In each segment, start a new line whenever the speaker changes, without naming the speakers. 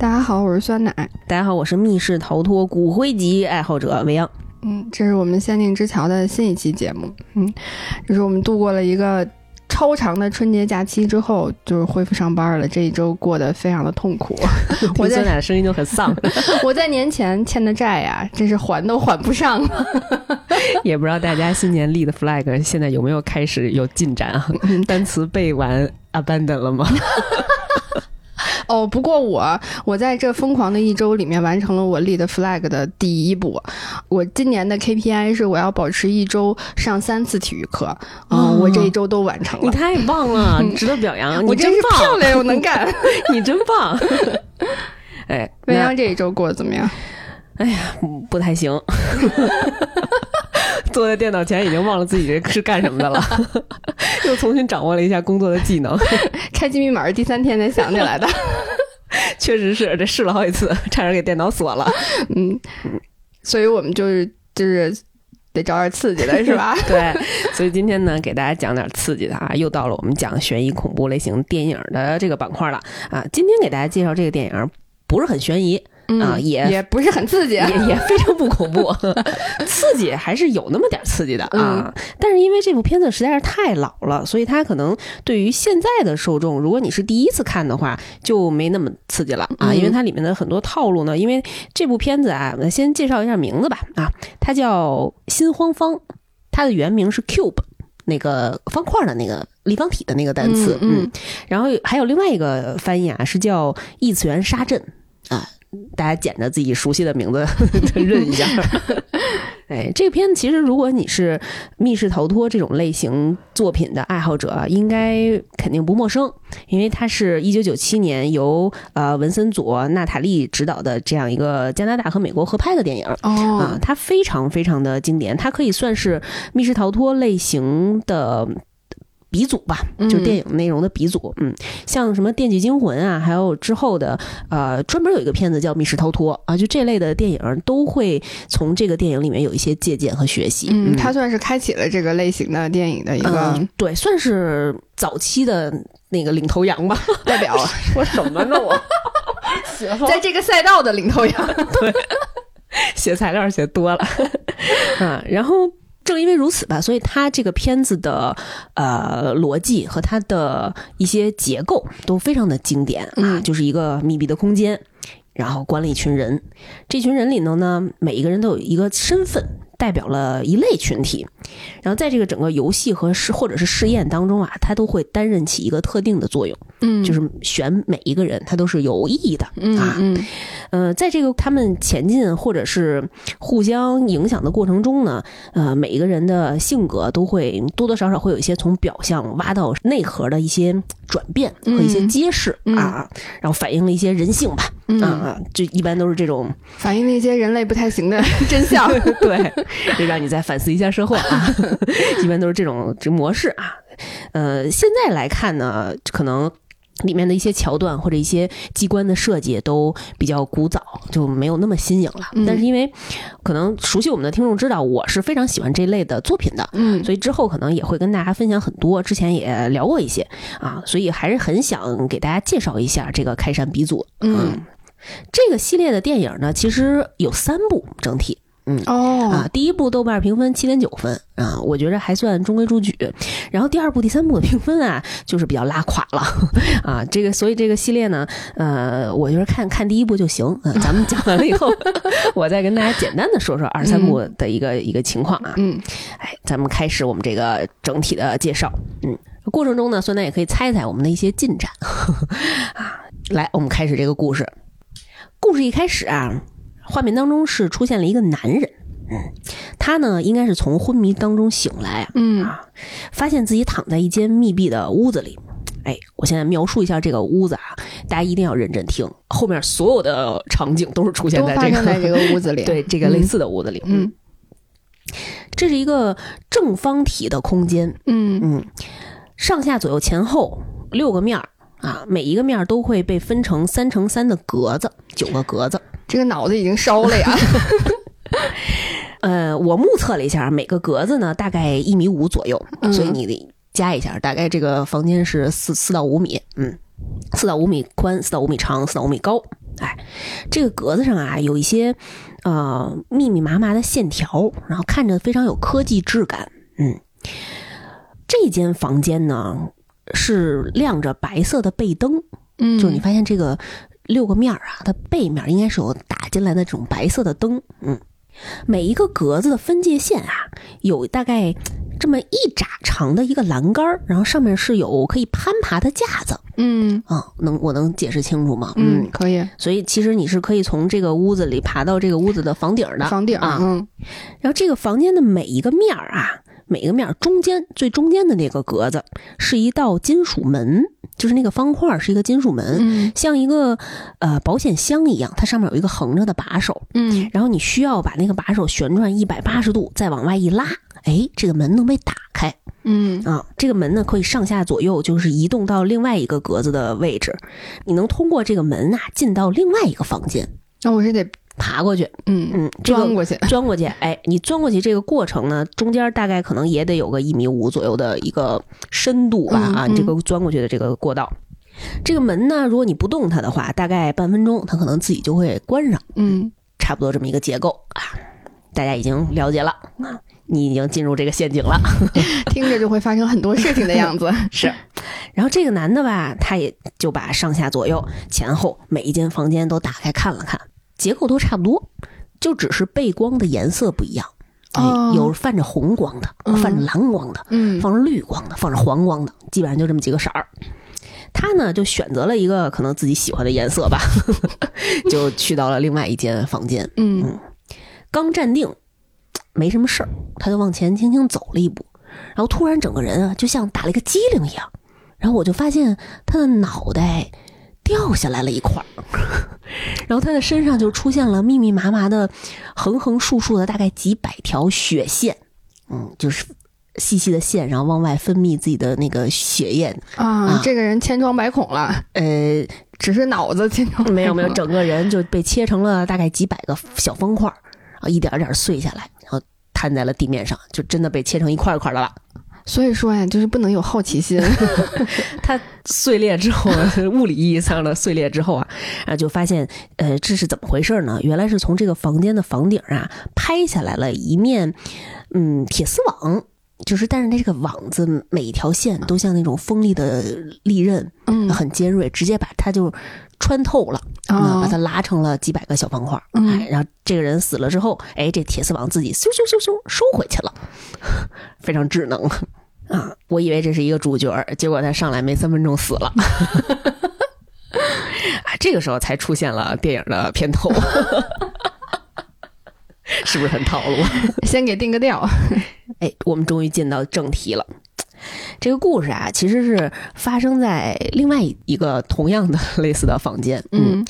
大家好，我是酸奶。
大家好，我是密室逃脱骨灰级爱好者未央。
嗯，这是我们仙境之桥的新一期节目。嗯，就是我们度过了一个超长的春节假期之后，就是恢复上班了。这一周过得非常的痛苦。
我酸奶的声音就很丧。
我在年前欠的债呀，真是还都还不上了。
也不知道大家新年立的 flag 现在有没有开始有进展啊？单词背完 abandon 了吗？
哦，不过我我在这疯狂的一周里面完成了我立的 flag 的第一步。我今年的 KPI 是我要保持一周上三次体育课。嗯，我这一周都完成了。
你太棒了，值得表扬。你
真
棒，
漂亮又能干，
你真棒。哎，
未央这一周过得怎么样？
哎呀，不太行。坐在电脑前已经忘了自己这是干什么的了，又重新掌握了一下工作的技能。
开机密码是第三天才想起来的，
确实是这试了好几次，差点给电脑锁了。
嗯，所以我们就是就是得找点刺激的，是吧？
对，所以今天呢，给大家讲点刺激的啊，又到了我们讲悬疑恐怖类型电影的这个板块了啊。今天给大家介绍这个电影不是很悬疑。啊，也
也不是很刺激，
也也非常不恐怖，刺激还是有那么点刺激的啊。但是因为这部片子实在是太老了，所以它可能对于现在的受众，如果你是第一次看的话，就没那么刺激了啊。因为它里面的很多套路呢，因为这部片子啊，先介绍一下名字吧啊，它叫《心慌方》，它的原名是 Cube，那个方块的那个立方体的那个单词，嗯，然后还有另外一个翻译啊，是叫异次元沙阵啊。大家捡着自己熟悉的名字 认一下。哎，这个片子其实，如果你是密室逃脱这种类型作品的爱好者，应该肯定不陌生，因为它是一九九七年由呃文森佐·纳塔利执导的这样一个加拿大和美国合拍的电影。
哦，
啊，它非常非常的经典，它可以算是密室逃脱类型的。鼻祖吧，就电影内容的鼻祖。嗯，像什么《电锯惊魂》啊，还有之后的呃，专门有一个片子叫《密室逃脱》啊，就这类的电影都会从这个电影里面有一些借鉴和学习。
嗯，它算是开启了这个类型的电影的一个，
对，算是早期的那个领头羊吧，
代表。
说什么呢？我
在这个赛道的领头羊。
对，写材料写多了啊，然后。正因为如此吧，所以它这个片子的呃逻辑和它的一些结构都非常的经典啊，就是一个密闭的空间，然后关了一群人，这群人里头呢，每一个人都有一个身份。代表了一类群体，然后在这个整个游戏和试或者是试验当中啊，它都会担任起一个特定的作用。
嗯，
就是选每一个人，它都是有意义的啊。
嗯，
呃，在这个他们前进或者是互相影响的过程中呢，呃，每一个人的性格都会多多少少会有一些从表象挖到内核的一些转变和一些揭示啊，然后反映了一些人性吧。嗯啊，就一般都是这种
反映了一些人类不太行的 真相。
对。就让你再反思一下社会啊，一般都是这种这模式啊。呃，现在来看呢，可能里面的一些桥段或者一些机关的设计都比较古早，就没有那么新颖了。但是因为可能熟悉我们的听众知道，我是非常喜欢这类的作品的，
嗯，
所以之后可能也会跟大家分享很多。之前也聊过一些啊，所以还是很想给大家介绍一下这个开山鼻祖。嗯，这个系列的电影呢，其实有三部整体。嗯
哦
啊，第一部豆瓣评分七点九分啊，我觉得还算中规中矩。然后第二部、第三部的评分啊，就是比较拉垮了啊。这个，所以这个系列呢，呃，我觉得看看第一部就行。嗯，咱们讲完了以后，我再跟大家简单的说说二三部的一个一个情况啊。
嗯，
哎，咱们开始我们这个整体的介绍。嗯，过程中呢，孙楠也可以猜猜我们的一些进展 啊。来，我们开始这个故事。故事一开始啊。画面当中是出现了一个男人，嗯，他呢应该是从昏迷当中醒来，
嗯。
啊，发现自己躺在一间密闭的屋子里，哎，我现在描述一下这个屋子啊，大家一定要认真听，后面所有的场景都是出现在这个
在这个屋子里，
对，这个类似的屋子里，
嗯，
这是一个正方体的空间，
嗯。
嗯，上下左右前后六个面儿。啊，每一个面都会被分成三乘三的格子，九个格子。
这个脑子已经烧了呀！
呃，我目测了一下，每个格子呢大概一米五左右，所以你得加一下，大概这个房间是四四到五米，嗯，四到五米宽，四到五米长，四到五米高哎，这个格子上啊有一些呃密密麻麻的线条，然后看着非常有科技质感。嗯，这间房间呢是亮着白色的背灯，
嗯，
就是你发现这个六个面儿啊，它背面应该是有打进来的这种白色的灯。嗯，每一个格子的分界线啊，有大概这么一拃长的一个栏杆儿，然后上面是有可以攀爬的架子。
嗯
啊、能我能解释清楚吗？
嗯，可以
所以其实你是可以从这个屋子里爬到这个屋子的房顶的。
房顶
啊，
嗯
然后这个房间的每一个面儿啊，每个面儿中间最中间的那个格子是一道金属门，就是那个方块儿是一个金属门，
嗯。
像一个呃保险箱一样，它上面有一个横着的把手，
嗯。
然后你需要把那个把手旋转一百八十度，再往外一拉，哎，这个门能被打开。
嗯。
啊。这个门呢可以上下左右就是移动到另外一个格子的位置，你能通过这个门啊进到另外一个房间，
那我是得
爬过去，
嗯
嗯，这个
钻过去，
钻过去，哎，你钻过去这个过程呢，中间大概可能也得有个一米五左右的一个深度吧，啊，这个钻过去的这个过道。这个门呢，如果你不动它的话，大概半分钟，它可能自己就会关上，
嗯
差不多这么一个结构啊。大家已经了解了啊，你已经进入这个陷阱了。
听着就会发生很多事情的样子。
是，然后这个男的吧，他也就把上下左右前后每一间房间都打开看了看，结构都差不多，就只是背光的颜色不一样。哎
哦
有泛着红光的，
嗯
泛着蓝光的，
嗯
放着绿光的，放着黄光的，基本上就这么几个色儿。他呢就选择了一个可能自己喜欢的颜色吧，就去到了另外一间房间。
嗯
刚站定，没什么事儿，他就往前轻轻走了一步，然后突然整个人啊就像打了一个激灵一样，然后我就发现他的脑袋掉下来了一块儿，然后他的身上就出现了密密麻麻的、横横竖竖的大概几百条血线，嗯，就是细细的线，然后往外分泌自己的那个血液，
啊
啊，
这个人千疮百孔了，
呃，
只是脑子千疮
没有没有，整个人就被切成了大概几百个小方块儿，啊，一点儿点儿碎下来，然后摊在了地面上，就真的被切成一块儿一块儿的了。
所以说呀，就是不能有好奇心。
它碎裂之后，物理意义上的碎裂之后啊，然后就发现，呃，这是怎么回事呢？原来是从这个房间的房顶啊拍下来了一面，嗯，铁丝网。就是，但是它这个网子每一条线都像那种锋利的利刃，
嗯
很尖锐，直接把它就穿透了，
啊
啊，把它拉成了几百个小方块儿。
嗯
哎，然后这个人死了之后，哎，这铁丝网自己咻咻咻咻收回去了，非常智能啊！我以为这是一个主角儿，结果他上来没三分钟死了。啊，这个时候才出现了电影的片头，是不是很套路？
先给定个调。
哎，我们终于进到正题了。这个故事啊，其实是发生在另外一个同样的类似的房间。
嗯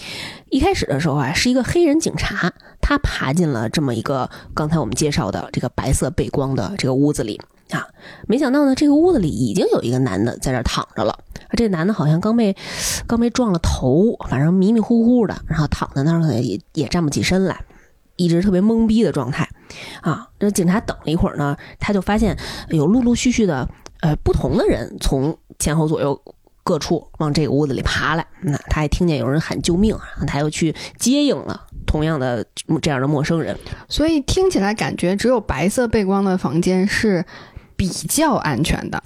一开始的时候啊，是一个黑人警察，他爬进了这么一个刚才我们介绍的这个白色背光的这个屋子里啊，没想到呢，这个屋子里已经有一个男的在这躺着了。这男的好像刚被刚被撞了头，反正迷迷糊糊的，然后躺在那儿也也站不起身来，一直特别懵逼的状态啊。这警察等了一会儿呢，他就发现有陆陆续续的呃不同的人从前后左右各处往这个屋子里爬来。那他还听见有人喊救命啊，他又去接应了同样的这样的陌生人。
所以听起来感觉只有白色背光的房间是比较安全的。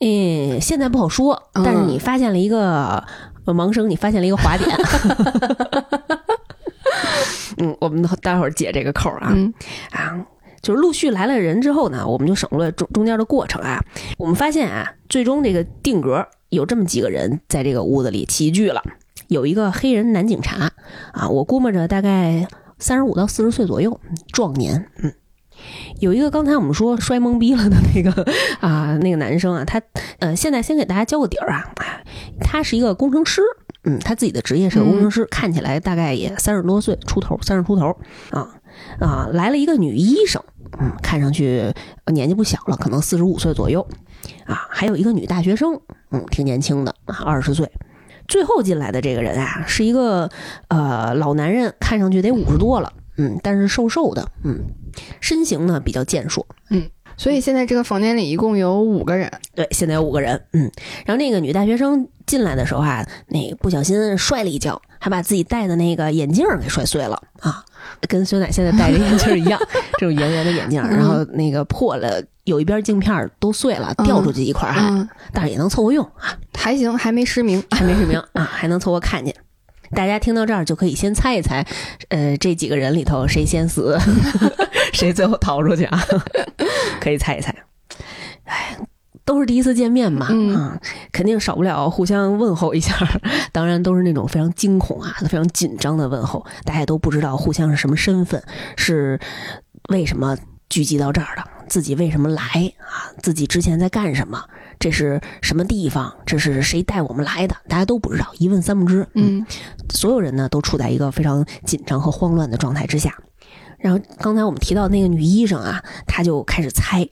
嗯，现在不好说，
嗯
但是你发现了一个呃盲生，你发现了一个滑点。嗯，我们待会儿解这个扣儿啊。
嗯
啊，就是陆续来了人之后呢，我们就省略中中间的过程啊。我们发现啊，最终这个定格有这么几个人在这个屋子里齐聚了，有一个黑人男警察啊，我估摸着大概三十五到四十岁左右，壮年，嗯。有一个刚才我们说摔懵逼了的那个 啊，那个男生啊，他呃，现在先给大家交个底儿啊，哎他是一个工程师，嗯，他自己的职业是个工程师，看起来大概也三十多岁出头，三十出头啊啊，来了一个女医生，嗯，看上去呃年纪不小了，可能四十五岁左右啊，还有一个女大学生，嗯，挺年轻的啊，二十岁。最后进来的这个人啊，是一个呃老男人，看上去得五十多了，嗯，但是瘦瘦的，嗯，身形呢比较健硕，
嗯，所以现在这个房间里一共有五个人。
对，现在有五个人。嗯，然后那个女大学生进来的时候啊，那不小心摔了一跤，还把自己戴的那个眼镜给摔碎了啊，跟孙奶现在戴的眼镜一样，这种圆圆的眼镜，然后那个破了，有一边镜片都碎了，掉出去一块儿
嗯，
但是也能凑合用啊，
还行，还没失明。
还没失明啊，还能凑合看见。大家听到这儿就可以先猜一猜，呃，这几个人里头谁先死，谁最后逃出去啊？可以猜一猜。哎，都是第一次见面嘛，
嗯
啊，肯定少不了互相问候一下。当然都是那种非常惊恐啊、非常紧张的问候，大家都不知道互相是什么身份，是为什么聚集到这儿的，自己为什么来啊，自己之前在干什么，这是什么地方，这是谁带我们来的，大家都不知道，一问三不知。
嗯
所有人呢都处在一个非常紧张和慌乱的状态之下。然后刚才我们提到那个女医生啊，她就开始猜，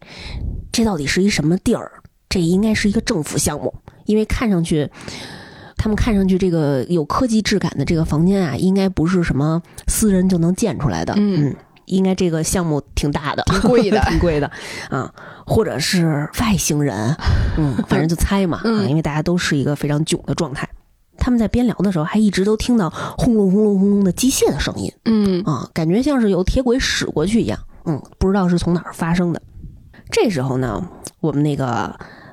这到底是一什么地儿？这应该是一个政府项目，因为看上去，他们看上去这个有科技质感的这个房间啊，应该不是什么私人就能建出来的。
嗯
应该这个项目挺大的，
挺贵的。
挺贵的。啊，或者是外星人，嗯，反正就猜嘛，啊，
嗯
因为大家都是一个非常囧的状态。他们在边聊的时候，还一直都听到轰隆轰隆轰隆的机械的声音。
嗯。
啊，感觉像是有铁轨驶过去一样，嗯，不知道是从哪儿发生的。这时候呢，我们那个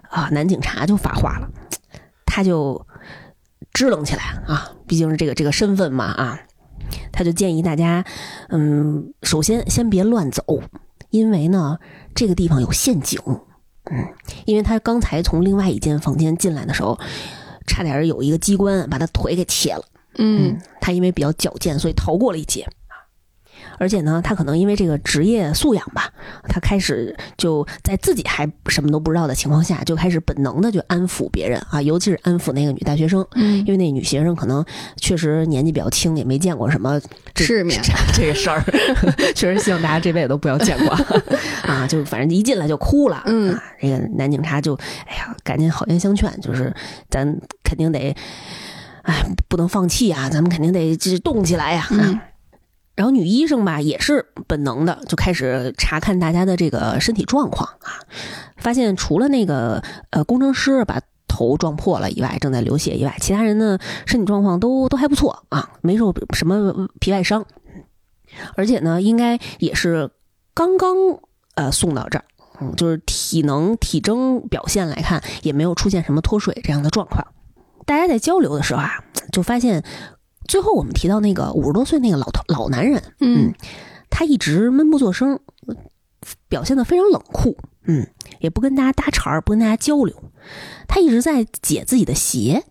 啊男警察就发话了，他就支棱起来啊，毕竟是这个这个身份嘛啊，他就建议大家，嗯，首先先别乱走，因为呢这个地方有陷阱，嗯，因为他刚才从另外一间房间进来的时候，差点有一个机关把他腿给切了。
嗯
他因为比较矫健，所以逃过了一劫。而且呢，他可能因为这个职业素养吧，他开始就在自己还什么都不知道的情况下，就开始本能的就安抚别人啊，尤其是安抚那个女大学生，
嗯
因为那女学生可能确实年纪比较轻，也没见过什么这
世面
这这个事儿，确实希望大家这辈子都不要见过 啊！就反正一进来就哭了，
嗯
啊，这个男警察就哎呀，赶紧好言相劝，就是咱肯定得，哎，不能放弃啊，咱们肯定得这动起来呀、然后女医生吧也是本能的就开始查看大家的这个身体状况啊，发现除了那个呃工程师把头撞破了以外，正在流血以外，其他人的身体状况都都还不错啊，没受什么皮外伤，而且呢，应该也是刚刚呃送到这儿，嗯，就是体能体征表现来看，也没有出现什么脱水这样的状况。大家在交流的时候啊，就发现最后我们提到那个五十多岁那个老头老男人，
嗯
他一直闷不作声，表现得非常冷酷，嗯，也不跟大家搭茬儿，不跟大家交流，他一直在解自己的鞋。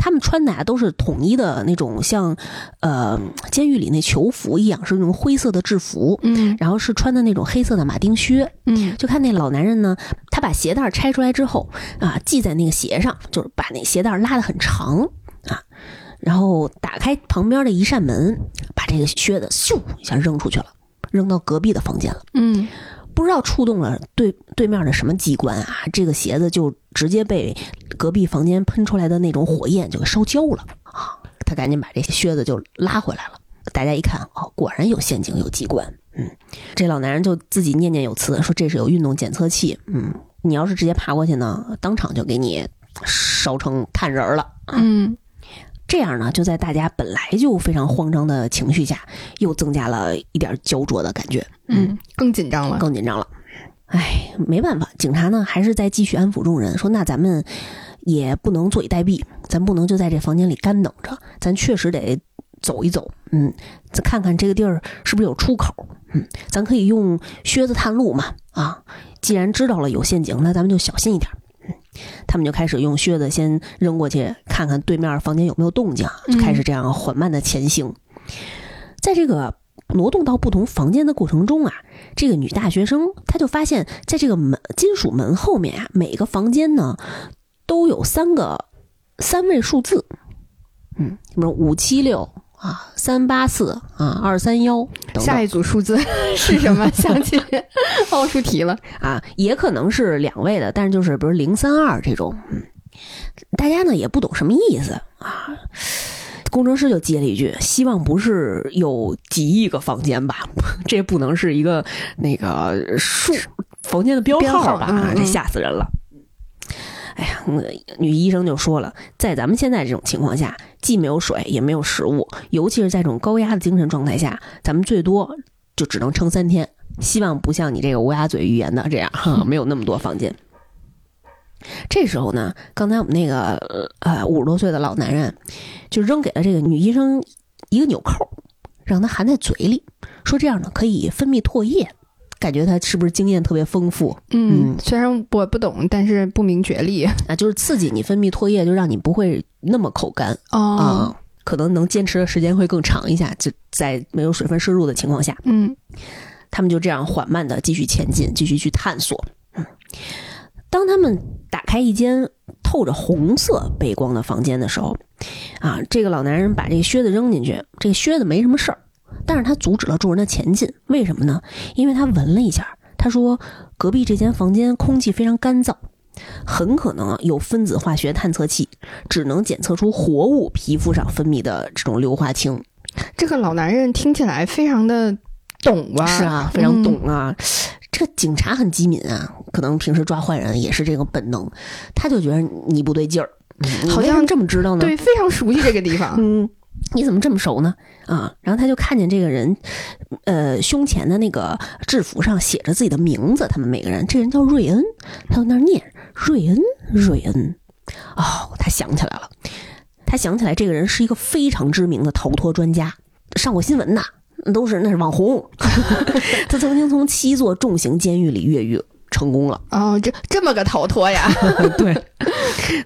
他们穿的啊都是统一的那种像，呃，监狱里那囚服一样，是那种灰色的制服，
嗯
然后是穿的那种黑色的马丁靴。
嗯
就看那老男人呢，他把鞋带拆出来之后啊，系在那个鞋上，就是把那鞋带拉得很长啊，然后打开旁边的一扇门，把这个靴子咻一下扔出去了，扔到隔壁的房间了。
嗯
不知道触动了对对面的什么机关啊，这个鞋子就直接被隔壁房间喷出来的那种火焰就给烧焦了啊！他赶紧把这靴子就拉回来了。大家一看，哦，果然有陷阱，有机关。嗯，这老男人就自己念念有词说这是有运动检测器。嗯，你要是直接爬过去呢，当场就给你烧成炭人儿了。
嗯
这样呢，就在大家本来就非常慌张的情绪下，又增加了一点焦灼的感觉。
嗯，更紧张了。
更紧张了。哎，没办法，警察呢还是在继续安抚众人，说那咱们也不能坐以待毙，咱不能就在这房间里干等着，咱确实得走一走，嗯，咱看看这个地儿是不是有出口，嗯，咱可以用靴子探路嘛，啊，既然知道了有陷阱，那咱们就小心一点。嗯，他们就开始用靴子先扔过去，看看对面房间有没有动静，就开始这样缓慢的前行。在这个挪动到不同房间的过程中啊，这个女大学生她就发现，在这个门金属门后面啊，每个房间呢都有三个三位数字，嗯，什么五七六啊、三八四啊、二三幺
下一组数字 是什么？想起 奥数题了。
啊，也可能是两位的，但是就是比如零三二这种，嗯，大家呢也不懂什么意思啊。工程师就接了一句：“希望不是有几亿个房间吧？这不能是一个那个数房间的标号吧？啊，这吓死人了！”哎呀，女医生就说了，在咱们现在这种情况下，既没有水，也没有食物，尤其是在这种高压的精神状态下，咱们最多就只能撑三天。希望不像你这个乌鸦嘴预言的这样哈，没有那么多房间。这时候呢，刚才我们那个呃五十多岁的老男人就扔给了这个女医生一个纽扣，让她含在嘴里，说这样呢可以分泌唾液。感觉他是不是经验特别丰富？
嗯，虽然我不懂，但是不明觉厉
啊，就是刺激你分泌唾液，就让你不会那么口干
啊，
可能能坚持的时间会更长一下，就在没有水分摄入的情况下。
嗯，
他们就这样缓慢的继续前进，继续去探索。嗯，当他们打开一间透着红色背光的房间的时候，啊，这个老男人把这个靴子扔进去，这个靴子没什么事儿。但是他阻止了众人的前进，为什么呢？因为他闻了一下，他说隔壁这间房间空气非常干燥，很可能有分子化学探测器，只能检测出活物皮肤上分泌的这种硫化氢。
这个老男人听起来非常的懂啊，
是啊，非常懂啊。这个警察很机敏啊，可能平时抓坏人也是这个本能，他就觉得你不对劲儿，
好像
这么知道呢？
对，非常熟悉这个地方。
嗯。你怎么这么熟呢？啊，然后他就看见这个人，呃，胸前的那个制服上写着自己的名字，他们每个人，这人叫瑞恩，他在那念瑞恩，瑞恩。哦，他想起来了，他想起来这个人是一个非常知名的逃脱专家，上过新闻呐，都是那是网红。他曾经从七座重型监狱里越狱成功了。
哦，这这么个逃脱呀？
对，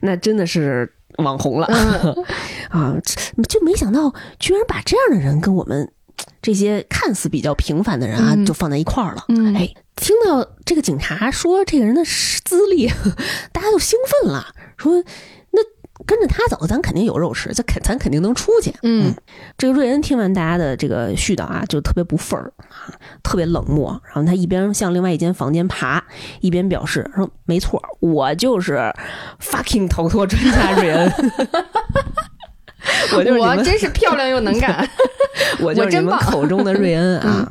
那真的是。网红了 啊，就没想到居然把这样的人跟我们这些看似比较平凡的人啊，就放在一块儿了。哎，听到这个警察说这个人的资历，大家都兴奋了，说。跟着他走，咱肯定有肉吃，咱肯咱肯定能出去。
嗯，
这个瑞恩听完大家的这个絮叨啊，就特别不忿儿啊，特别冷漠。然后他一边向另外一间房间爬，一边表示说：“没错，我就是 fucking 逃脱专家瑞恩。我就
我真是漂亮又能干，
我就是你们口中的瑞恩啊！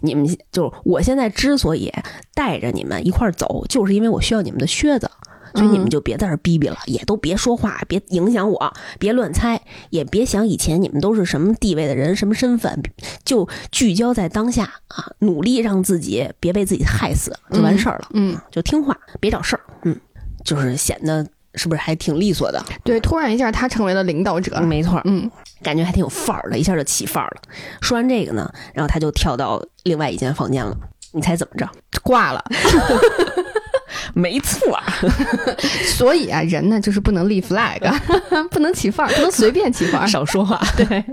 你们就是我现在之所以带着你们一块儿走，就是因为我需要你们的靴子。”所以你们就别在这逼逼了，也都别说话，别影响我，别乱猜，也别想以前你们都是什么地位的人，什么身份，就聚焦在当下啊，努力让自己别被自己害死，就完事儿了。
嗯，
就听话，别找事儿。嗯，就是显得是不是还挺利索的？
对，突然一下他成为了领导者，
没错。
嗯，
感觉还挺有范儿的，一下就起范儿了。说完这个呢，然后他就跳到另外一间房间了。你猜怎么着？
挂了。
没错，啊
所以啊，人呢就是不能立 flag，不能起范儿，不能随便起范儿，
少说话。
对，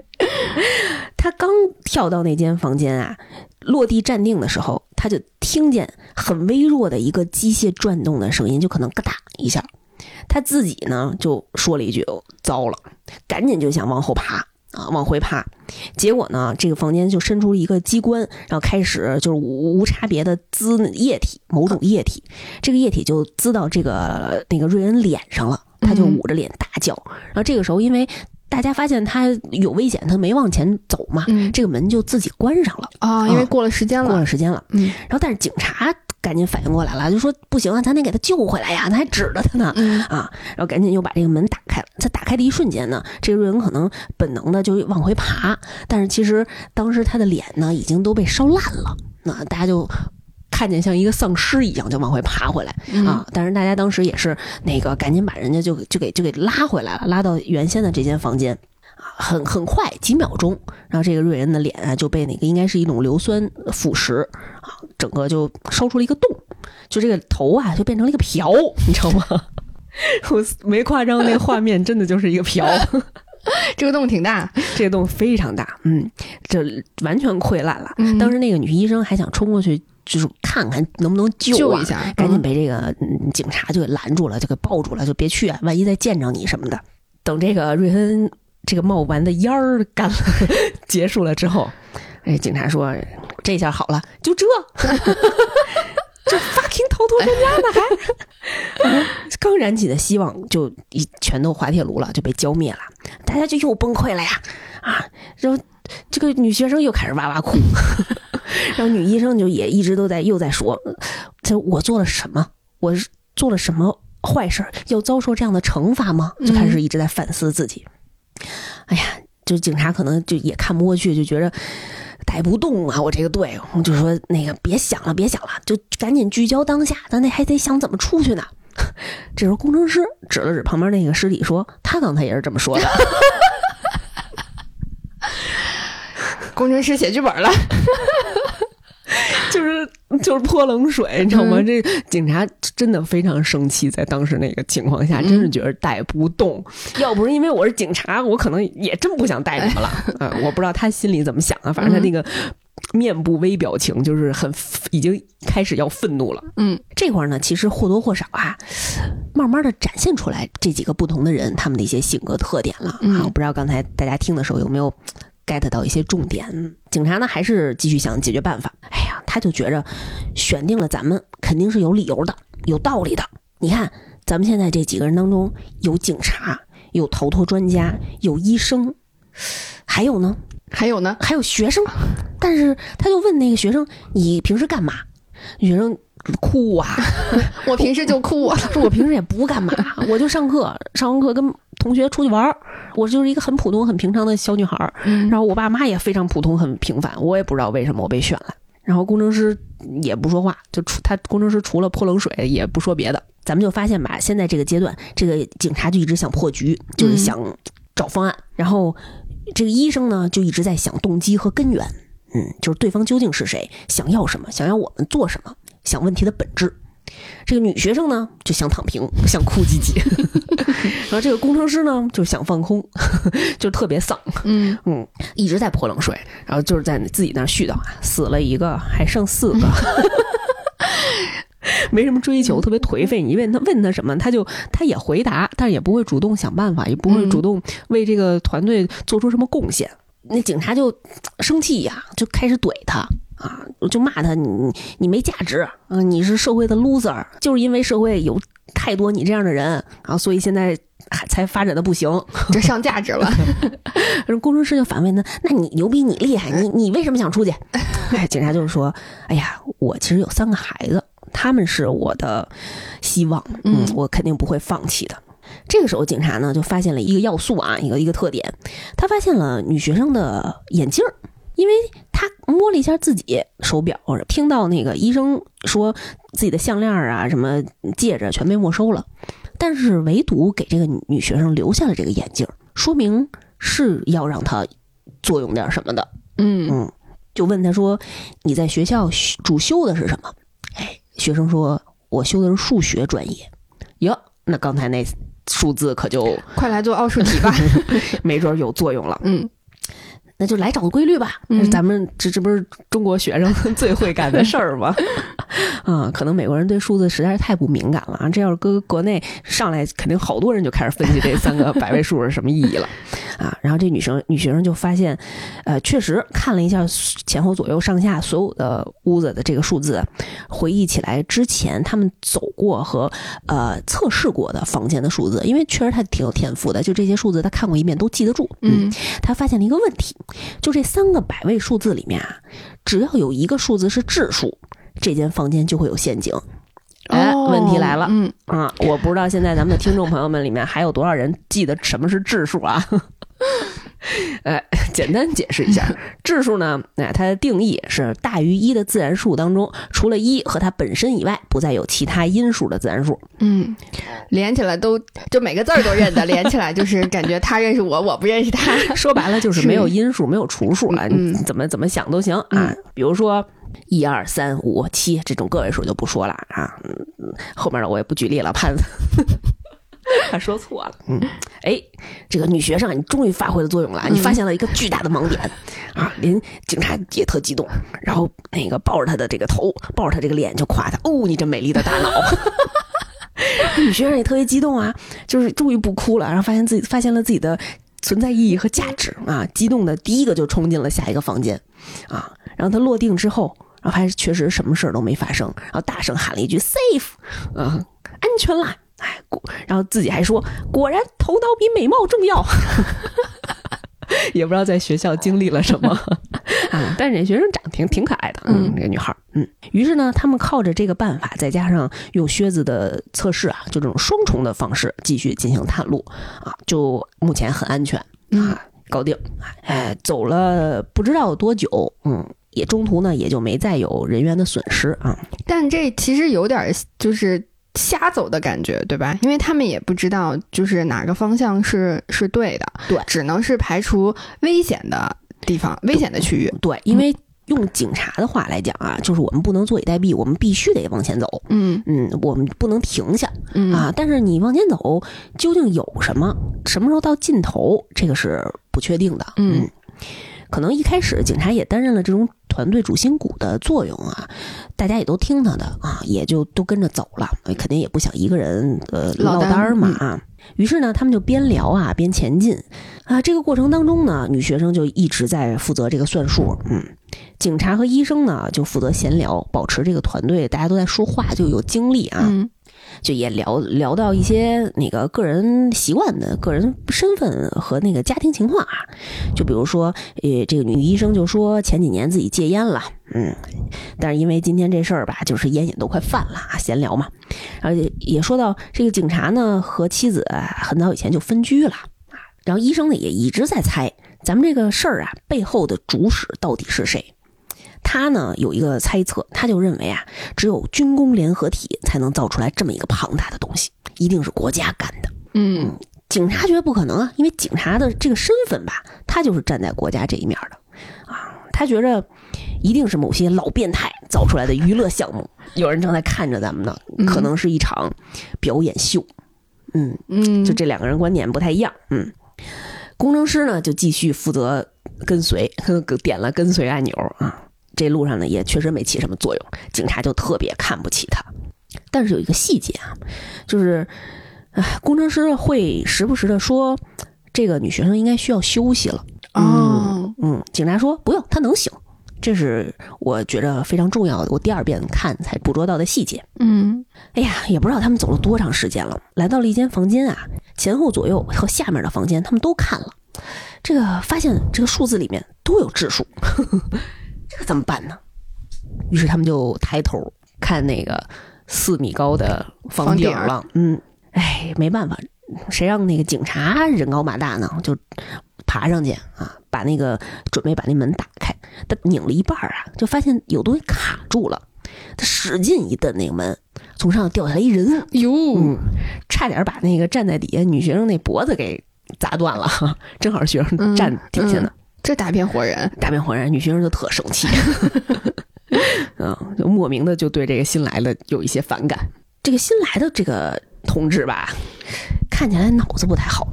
他刚跳到那间房间啊，落地站定的时候，他就听见很微弱的一个机械转动的声音，就可能咯哒一下。他自己呢就说了一句：“糟了！”赶紧就想往后爬。啊，往回爬，结果呢，这个房间就伸出一个机关，然后开始就是无无差别的滋液体，某种液体，这个液体就滋到这个那个瑞恩脸上了，他就捂着脸大叫。然后这个时候，因为大家发现他有危险，他没往前走嘛，这个门就自己关上了
啊，因为过了时间了，
过了时间了。嗯，然后但是警察。赶紧反应过来了，就说不行啊，咱得给他救回来呀，他还指着他呢，啊，然后赶紧又把这个门打开了。在打开的一瞬间呢，这个瑞恩可能本能的就往回爬，但是其实当时他的脸呢已经都被烧烂了，那大家就看见像一个丧尸一样就往回爬回来啊。但是大家当时也是那个赶紧把人家就就给就给拉回来了，拉到原先的这间房间。很很快，几秒钟，然后这个瑞恩的脸啊就被那个应该是一种硫酸腐蚀啊，整个就烧出了一个洞，就这个头啊就变成了一个瓢，你知道吗？我没夸张，那个画面真的就是一个瓢。
这个洞挺大，
这个洞非常大，嗯，这完全溃烂了。当时那个女医生还想冲过去，就是看看能不能
救一下，
赶紧被这个警察就给拦住了，就给抱住了，就别去啊，万一再见着你什么的。等这个瑞恩。这个冒完的烟儿干了，结束了之后，哎，警察说这下好了，就这，就 fucking 逃脱专家呢，还 刚燃起的希望就一全都滑铁卢了，就被浇灭了，大家就又崩溃了呀！啊，然后这个女学生又开始哇哇哭，然后女医生就也一直都在又在说，这我做了什么？我做了什么坏事儿，要遭受这样的惩罚吗？就开始一直在反思自己。哎呀，就警察可能就也看不过去，就觉着。带不动啊！我这个队，我就说那个别想了，别想了，就赶紧聚焦当下，咱那还得想怎么出去呢。这时候工程师指了指旁边那个尸体，说他刚才也是这么说的。
工程师写剧本了。
就是就是泼冷水，你知道吗？这警察真的非常生气，在当时那个情况下，真是觉得带不动。要不是因为我是警察，我可能也真不想带你们了。嗯，我不知道他心里怎么想啊。反正他那个面部微表情，就是很已经开始要愤怒了。
嗯，
这块呢，其实或多或少啊，慢慢的展现出来这几个不同的人他们的一些性格特点了。啊，我不知道刚才大家听的时候有没有。Get 到一些重点，警察呢还是继续想解决办法。哎呀，他就觉着选定了咱们肯定是有理由的，有道理的。你看，咱们现在这几个人当中，有警察，有逃脱专家，有医生，还有呢？
还有呢？
还有学生。但是他就问那个学生：“你平时干嘛？”学生。哭啊！
我平时就哭啊，
我平时也不干嘛，我就上课，上完课跟同学出去玩儿。我就是一个很普通、很平常的小女孩儿。然后我爸妈也非常普通、很平凡。我也不知道为什么我被选了。然后工程师也不说话，就除他工程师除了泼冷水也不说别的。咱们就发现吧，现在这个阶段，这个警察就一直想破局，就是想找方案。然后这个医生呢，就一直在想动机和根源。嗯，就是对方究竟是谁，想要什么，想要我们做什么。想问题的本质，这个女学生呢就想躺平，想哭唧唧，然后这个工程师呢就想放空，就特别丧，
嗯
嗯，一直在泼冷水，然后就是在自己那儿絮叨啊，死了一个，还剩四个，没什么追求，特别颓废。你问他问他什么，他就他也回答，但是也不会主动想办法，也不会主动为这个团队做出什么贡献。那警察就生气呀，就开始怼他。啊，就骂他，你你没价值，嗯，你是社会的 loser，就是因为社会有太多你这样的人啊，所以现在还才发展的不行，
这上价值了。
工程师就反问他，那你牛逼，你厉害，你你为什么想出去？哎，警察就是说，哎呀，我其实有三个孩子，他们是我的希望，嗯，我肯定不会放弃的。这个时候，警察呢就发现了一个要素啊，一个一个特点，他发现了女学生的眼镜。因为他摸了一下自己手表，听到那个医生说自己的项链啊、什么戒指全被没收了，但是唯独给这个女学生留下了这个眼镜，说明是要让她作用点什么的。
嗯
嗯，就问他说：“你在学校主修的是什么？”哎，学生说：“我修的是数学专业。”哟，那刚才那数字可就
快来做奥数题吧，
没准有作用了。
嗯。
那就来找规律吧，嗯咱们这这不是中国学生 最会干的事儿吗？啊，可能美国人对数字实在是太不敏感了啊！这要是搁国内上来，肯定好多人就开始分析这三个百位数是什么意义了 啊！然后这女生女学生就发现，呃，确实看了一下前后左右上下所有的屋子的这个数字，回忆起来之前他们走过和呃测试过的房间的数字，因为确实他挺有天赋的，就这些数字他看过一遍都记得住。嗯，他发现了一个问题，就这三个百位数字里面啊，只要有一个数字是质数。这间房间就会有陷阱，哎，问题来了，
嗯
啊，我不知道现在咱们的听众朋友们里面还有多少人记得什么是质数啊？哎，简单解释一下，质数呢，哎，它的定义是大于一的自然数当中，除了一和它本身以外，不再有其他因数的自然数。
嗯，连起来都就每个字儿都认得，连起来就是感觉他认识我，我不认识他。
说白了就是没有因数，没有除数啊，你怎么怎么想都行啊。比如说。一二三五七这种个位数就不说了啊，后面的我也不举例了，怕 怕说错了。嗯，哎，这个女学生，你终于发挥了作用了，你发现了一个巨大的盲点啊！连警察也特激动，然后那个抱着她的这个头，抱着她这个脸就夸她：“哦，你这美丽的大脑。”女学生也特别激动啊，就是终于不哭了，然后发现自己发现了自己的存在意义和价值啊！激动的第一个就冲进了下一个房间啊！然后她落定之后。然后还确实什么事儿都没发生，然后大声喊了一句 “safe”，嗯，安全啦。哎，果然后自己还说，果然头脑比美貌重要。也不知道在学校经历了什么啊，但是这学生长得挺挺可爱的，嗯，这个女孩，嗯。于是呢，他们靠着这个办法，再加上用靴子的测试啊，就这种双重的方式继续进行探路啊，就目前很安全啊，搞定。哎，走了不知道多久，嗯，也中途呢也就没再有人员的损失啊。
但这其实有点就是。瞎走的感觉，对吧？因为他们也不知道，就是哪个方向是是对的，
对，
只能是排除危险的地方、危险的区域。
对，因为用警察的话来讲啊，就是我们不能坐以待毙，我们必须得往前走。
嗯
嗯，我们不能停下啊。但是你往前走，究竟有什么？什么时候到尽头？这个是不确定的。嗯。可能一开始警察也担任了这种团队主心骨的作用啊，大家也都听他的啊，也就都跟着走了，肯定也不想一个人呃落单嘛啊。于是呢，他们就边聊啊边前进啊。这个过程当中呢，女学生就一直在负责这个算数，嗯，警察和医生呢就负责闲聊，保持这个团队大家都在说话就有精力啊。就也聊聊到一些那个个人习惯的个人身份和那个家庭情况啊，就比如说，呃，这个女医生就说前几年自己戒烟了，嗯，但是因为今天这事儿吧，就是烟瘾都快犯了啊，闲聊嘛，而且也说到这个警察呢和妻子很早以前就分居了啊，然后医生呢也一直在猜咱们这个事儿啊背后的主使到底是谁。他呢有一个猜测，他就认为啊，只有军工联合体才能造出来这么一个庞大的东西，一定是国家干的。
嗯，
警察觉得不可能啊，因为警察的这个身份吧，他就是站在国家这一面的啊。他觉着一定是某些老变态造出来的娱乐项目，有人正在看着咱们呢，可能是一场表演秀。嗯
嗯，
就这两个人观点不太一样。嗯，工程师呢就继续负责跟随，点了跟随按钮啊。这路上呢也确实没起什么作用，警察就特别看不起他。但是有一个细节啊，就是，哎，工程师会时不时的说，这个女学生应该需要休息了。
哦，
嗯，警察说不用，她能醒。这是我觉着非常重要的，我第二遍看才捕捉到的细节。
嗯，
哎呀，也不知道他们走了多长时间了，来到了一间房间啊，前后左右和下面的房间他们都看了，这个发现这个数字里面都有质数。这怎么办呢？于是他们就抬头看那个四米高的房顶了。嗯，哎，没办法，谁让那个警察人高马大呢？就爬上去啊，把那个准备把那门打开。他拧了一半啊，就发现有东西卡住了。他使劲一蹬那个门，从上掉下来一人，
哟，
差点把那个站在底下女学生那脖子给砸断了。正好学生站底下呢。
这大变活人，
大变活人，女学生就特生气，嗯，就莫名的就对这个新来的有一些反感。这个新来的这个同志吧，看起来脑子不太好，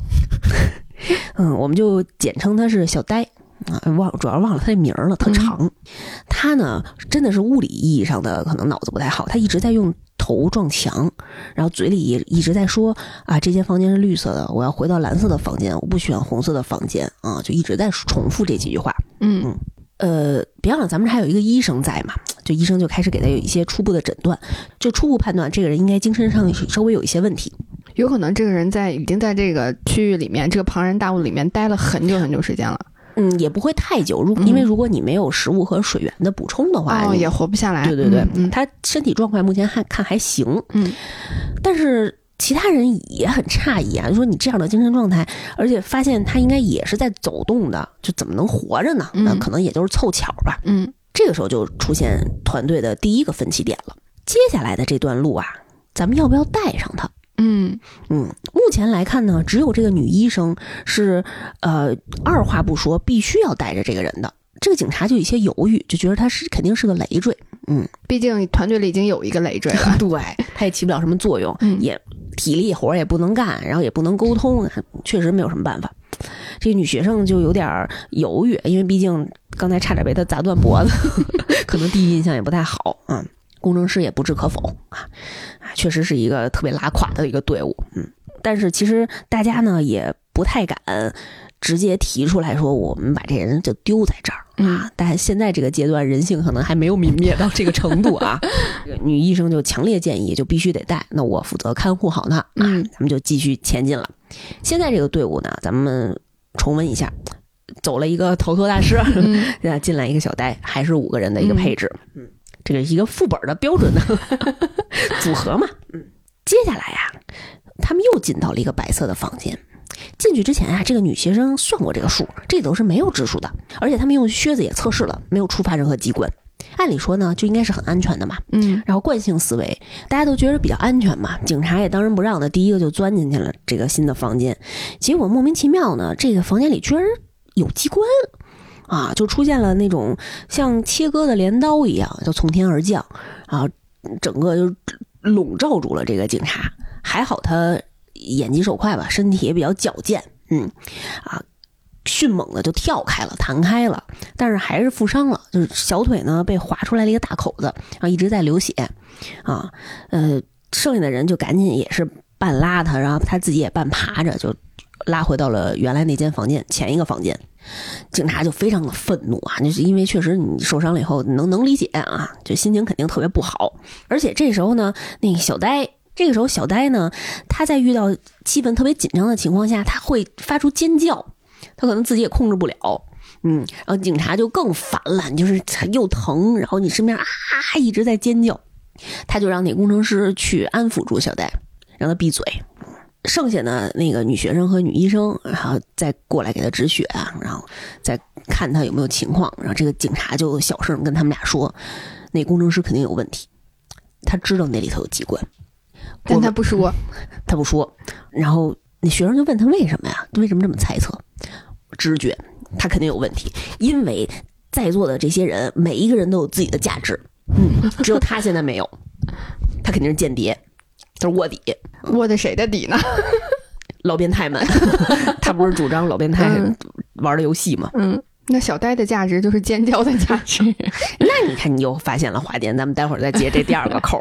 嗯，我们就简称他是小呆啊，忘主要忘了他的名了，特长。他呢，真的是物理意义上的可能脑子不太好，他一直在用。头撞墙，然后嘴里也一直在说啊，这间房间是绿色的，我要回到蓝色的房间，我不喜欢红色的房间啊，就一直在重复这几句话。
嗯嗯，
呃，别忘了咱们这还有一个医生在嘛，就医生就开始给他有一些初步的诊断，就初步判断这个人应该精神上稍微有一些问题，
有可能这个人在已经在这个区域里面，这个庞然大物里面待了很久很久时间了。
嗯，也不会太久。如因为如果你没有食物和水源的补充的话，
也活不下来。
对对对，他身体状况目前还看还行。
嗯，
但是其他人也很诧异啊，就说你这样的精神状态，而且发现他应该也是在走动的，就怎么能活着呢？那可能也就是凑巧吧。
嗯，
这个时候就出现团队的第一个分歧点了。接下来的这段路啊，咱们要不要带上他？
嗯
嗯，目前来看呢，只有这个女医生是呃二话不说，必须要带着这个人的。这个警察就有些犹豫，就觉得他是肯定是个累赘。嗯，
毕竟团队里已经有一个累赘了，
对他也起不了什么作用，也体力活也不能干，然后也不能沟通，确实没有什么办法。这个女学生就有点犹豫，因为毕竟刚才差点被他砸断脖子，可能第一印象也不太好。嗯。工程师也不置可否啊，确实是一个特别拉垮的一个队伍，嗯，但是其实大家呢也不太敢直接提出来说，我们把这人就丢在这儿啊！但现在这个阶段，人性可能还没有泯灭到这个程度啊。女医生就强烈建议，就必须得带。那我负责看护好他。啊，咱们就继续前进了。现在这个队伍呢，咱们重温一下，走了一个逃脱大师，啊，进来一个小呆，还是五个人的一个配置。嗯，这个一个副本的标准的 组合嘛。嗯，接下来呀，他们又进到了一个白色的房间。进去之前啊，这个女学生算过这个数，这里头是没有质数的，而且他们用靴子也测试了，没有触发任何机关。按理说呢，就应该是很安全的嘛。嗯，然后惯性思维，大家都觉得比较安全嘛，警察也当仁不让的，第一个就钻进去了这个新的房间。结果莫名其妙呢，这个房间里居然有机关啊，就出现了那种像切割的镰刀一样，就从天而降啊，整个就笼罩住了这个警察。还好他。眼疾手快吧，身体也比较矫健，嗯，啊，迅猛的就跳开了，弹开了，但是还是负伤了，就是小腿呢被划出来了一个大口子，然后一直在流血，啊，呃，剩下的人就赶紧也是半拉他，然后他自己也半爬着，就拉回到了原来那间房间前一个房间。警察就非常的愤怒啊，就是因为确实你受伤了以后能能理解啊，就心情肯定特别不好，而且这时候呢，那个小呆。这个时候，小呆呢，他在遇到气氛特别紧张的情况下，他会发出尖叫，他可能自己也控制不了，嗯，然后警察就更烦了，就是又疼，然后你身边啊一直在尖叫，他就让那工程师去安抚住小呆，让他闭嘴，剩下的那个女学生和女医生，然后再过来给他止血啊，然后再看他有没有情况，然后这个警察就小声跟他们俩说，那工程师肯定有问题，他知道那里头有机关。
但他不说，
他不说。然后那学生就问他为什么呀？为什么这么猜测？直觉，他肯定有问题。因为在座的这些人，每一个人都有自己的价值。嗯，只有他现在没有。他肯定是间谍，他是卧底。
卧的谁的底呢？
老变态们。他不是主张老变态玩的游戏吗？
嗯。那小呆的价值就是尖叫的价值。
那你看，你又发现了花点。咱们待会儿再接这第二个扣。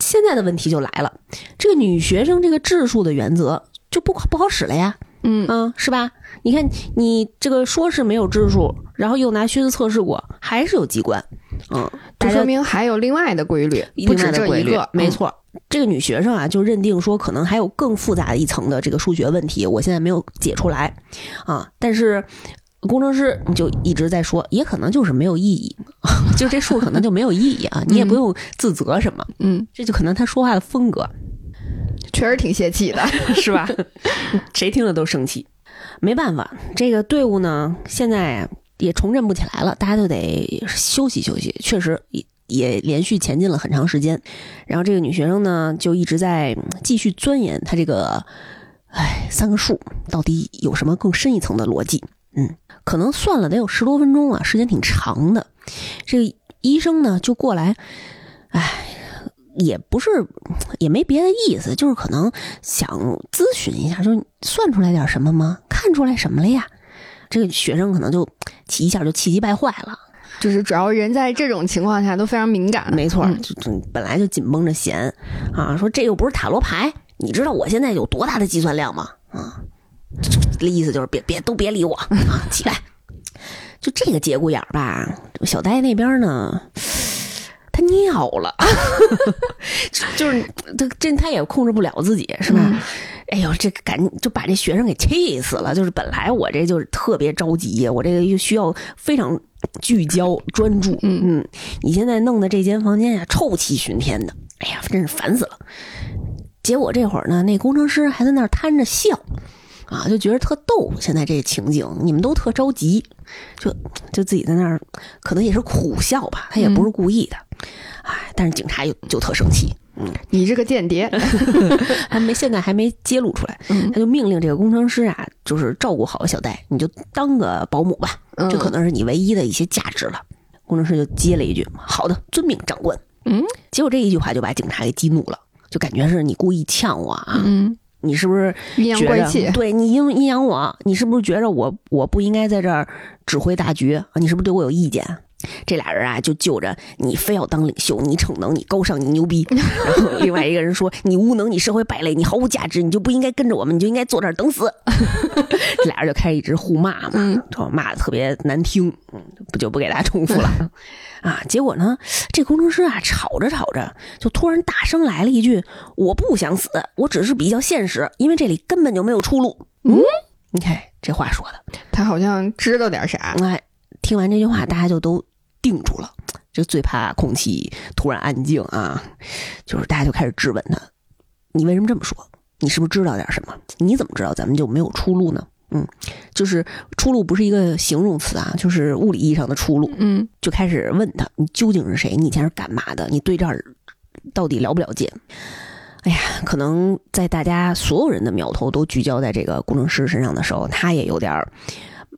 现在的问题就来了，这个女学生这个质数的原则就不不好使了呀。嗯嗯，是吧？你看你这个说是没有质数，然后又拿靴子测试过，还是有机关。嗯，
这说明还有另外的规律，不止这一个。
没错，这个女学生啊，就认定说可能还有更复杂的一层的这个数学问题，我现在没有解出来啊，但是。工程师你就一直在说，也可能就是没有意义，就这数可能就没有意义啊，你也不用自责什么，嗯，这就可能他说话的风格，
确实挺泄气的，
是吧？谁听了都生气，没办法，这个队伍呢现在也重振不起来了，大家都得休息休息，确实也连续前进了很长时间，然后这个女学生呢就一直在继续钻研她这个，哎，三个数到底有什么更深一层的逻辑。嗯，可能算了得有十多分钟啊，时间挺长的。这个医生呢就过来，哎，也不是，也没别的意思，就是可能想咨询一下，就算出来点什么吗？看出来什么了呀？这个学生可能就一下就气急败坏了，
就是主要人在这种情况下都非常敏感，
没错，就本来就紧绷着弦啊，说这又不是塔罗牌，你知道我现在有多大的计算量吗？啊。这意思就是别别都别理我啊！起来，就这个节骨眼儿吧。小呆那边呢，他尿了，就是他这他也控制不了自己，是吧？哎呦，这赶紧就把这学生给气死了。就是本来我这就是特别着急，我这个又需要非常聚焦专注。嗯嗯，你现在弄的这间房间呀，臭气熏天的，哎呀，真是烦死了。结果这会儿呢，那工程师还在那儿摊着笑。啊，就觉得特逗。现在这情景，你们都特着急，就就自己在那儿，可能也是苦笑吧。他也不是故意的，哎，但是警察又就特生气。
嗯，你这个间谍，
还没现在还没揭露出来。他就命令这个工程师啊，就是照顾好小戴，你就当个保姆吧。这可能是你唯一的一些价值了。工程师就接了一句：“好的，遵命，长官。”嗯，结果这一句话就把警察给激怒了，就感觉是你故意呛我啊。嗯。你是不是
阴阳怪气？
对你阴阴阳我，你是不是觉着我我不应该在这儿指挥大局啊？你是不是对我有意见这俩人啊就就着你非要当领袖，你逞能，你高尚，你牛逼。然后另外一个人说 你无能，你社会败类，你毫无价值，你就不应该跟着我们，你就应该坐这儿等死。这俩人就开始一直互骂嘛，骂的特别难听，嗯，不就不给大家重复了啊。结果呢，这工程师啊吵着吵着，就突然大声来了一句：“我不想死，我只是比较现实，因为这里根本就没有出路。”嗯，你看这话说的，
他好像知道点啥。
哎，听完这句话，大家就都。定住了，就最怕空气突然安静啊！就是大家就开始质问他：“你为什么这么说？你是不是知道点什么？你怎么知道咱们就没有出路呢？”嗯，就是出路不是一个形容词啊，就是物理意义上的出路。
嗯，
就开始问他：“你究竟是谁？你以前是干嘛的？你对这儿到底了不了解？”哎呀，可能在大家所有人的苗头都聚焦在这个工程师身上的时候，他也有点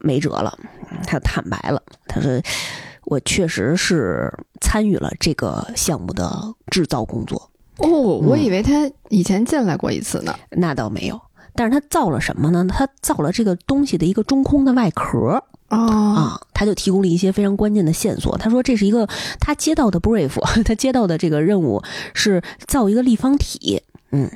没辙了。他坦白了，他说。我确实是参与了这个项目的制造工作
哦，我以为他以前进来过一次呢。
那倒没有，但是他造了什么呢？他造了这个东西的一个中空的外壳啊，他就提供了一些非常关键的线索。他说这是一个他接到的 brief，他接到的这个任务是造一个立方体。嗯，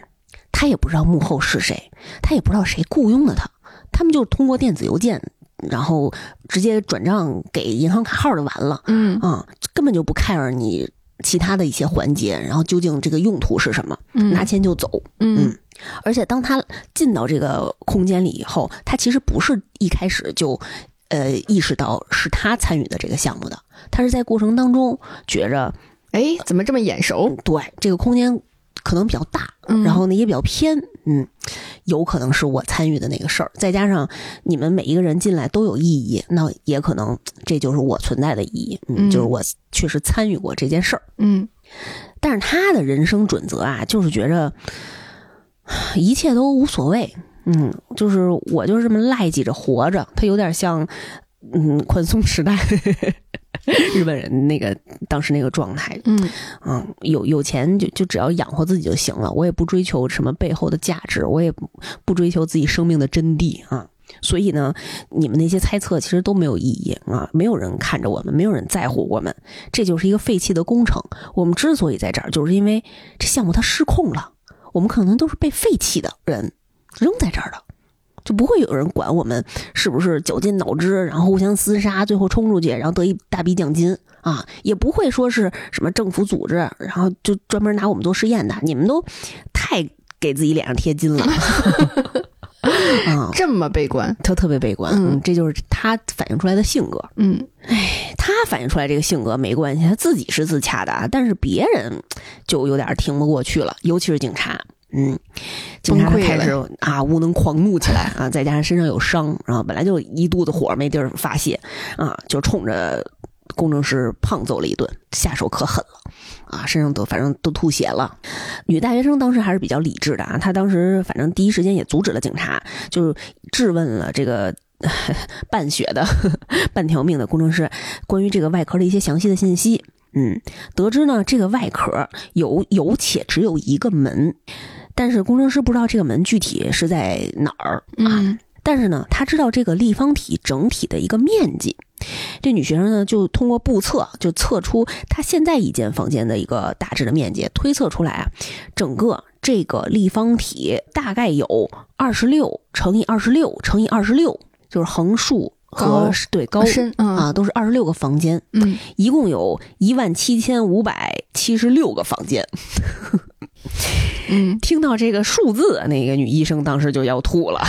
他也不知道幕后是谁，他也不知道谁雇佣了他，他们就通过电子邮件。然后直接转账给银行卡号就完了，
嗯
啊，根本就不 care 你其他的一些环节，然后究竟这个用途是什么，拿钱就走，嗯，而且当他进到这个空间里以后，他其实不是一开始就呃意识到是他参与的这个项目的，他是在过程当中觉着，
哎，怎么这么眼熟？
对，这个空间。可能比较大，然后呢也比较偏，嗯，有可能是我参与的那个事儿，再加上你们每一个人进来都有意义，那也可能这就是我存在的意义，嗯，就是我确实参与过这件事儿，
嗯，
但是他的人生准则啊，就是觉着一切都无所谓，嗯，就是我就是这么赖叽着活着，他有点像。嗯，宽松时代，日本人那个当时那个状态，
嗯
嗯，有有钱就就只要养活自己就行了，我也不追求什么背后的价值，我也不追求自己生命的真谛啊。所以呢，你们那些猜测其实都没有意义啊，没有人看着我们，没有人在乎我们，这就是一个废弃的工程。我们之所以在这儿，就是因为这项目它失控了，我们可能都是被废弃的人扔在这儿的。就不会有人管我们是不是绞尽脑汁，然后互相厮杀，最后冲出去，然后得一大笔奖金啊！也不会说是什么政府组织，然后就专门拿我们做实验的。你们都太给自己脸上贴金了 啊！
这么悲观，
他特别悲观。嗯，这就是他反映出来的性格。
嗯，
哎，他反映出来这个性格没关系，他自己是自洽的，但是别人就有点听不过去了，尤其是警察。嗯，警察开始啊无能狂怒起来啊，再加上身上有伤，然后本来就一肚子火没地儿发泄啊，就冲着工程师胖揍了一顿，下手可狠了啊，身上都反正都吐血了。女大学生当时还是比较理智的啊，她当时反正第一时间也阻止了警察，就是质问了这个 半血的 半条命的工程师关于这个外壳的一些详细的信息。嗯，得知呢这个外壳有有且只有一个门。但是工程师不知道这个门具体是在哪儿啊？但是呢，他知道这个立方体整体的一个面积。这女学生呢，就通过步测，就测出她现在一间房间的一个大致的面积，推测出来啊，整个这个立方体大概有二十六乘以二十六乘以二十六，就是横竖和对高
深
啊，都是二十六个房间。
嗯，
一共有一万七千五百七十六个房间。
嗯，
听到这个数字，那个女医生当时就要吐了。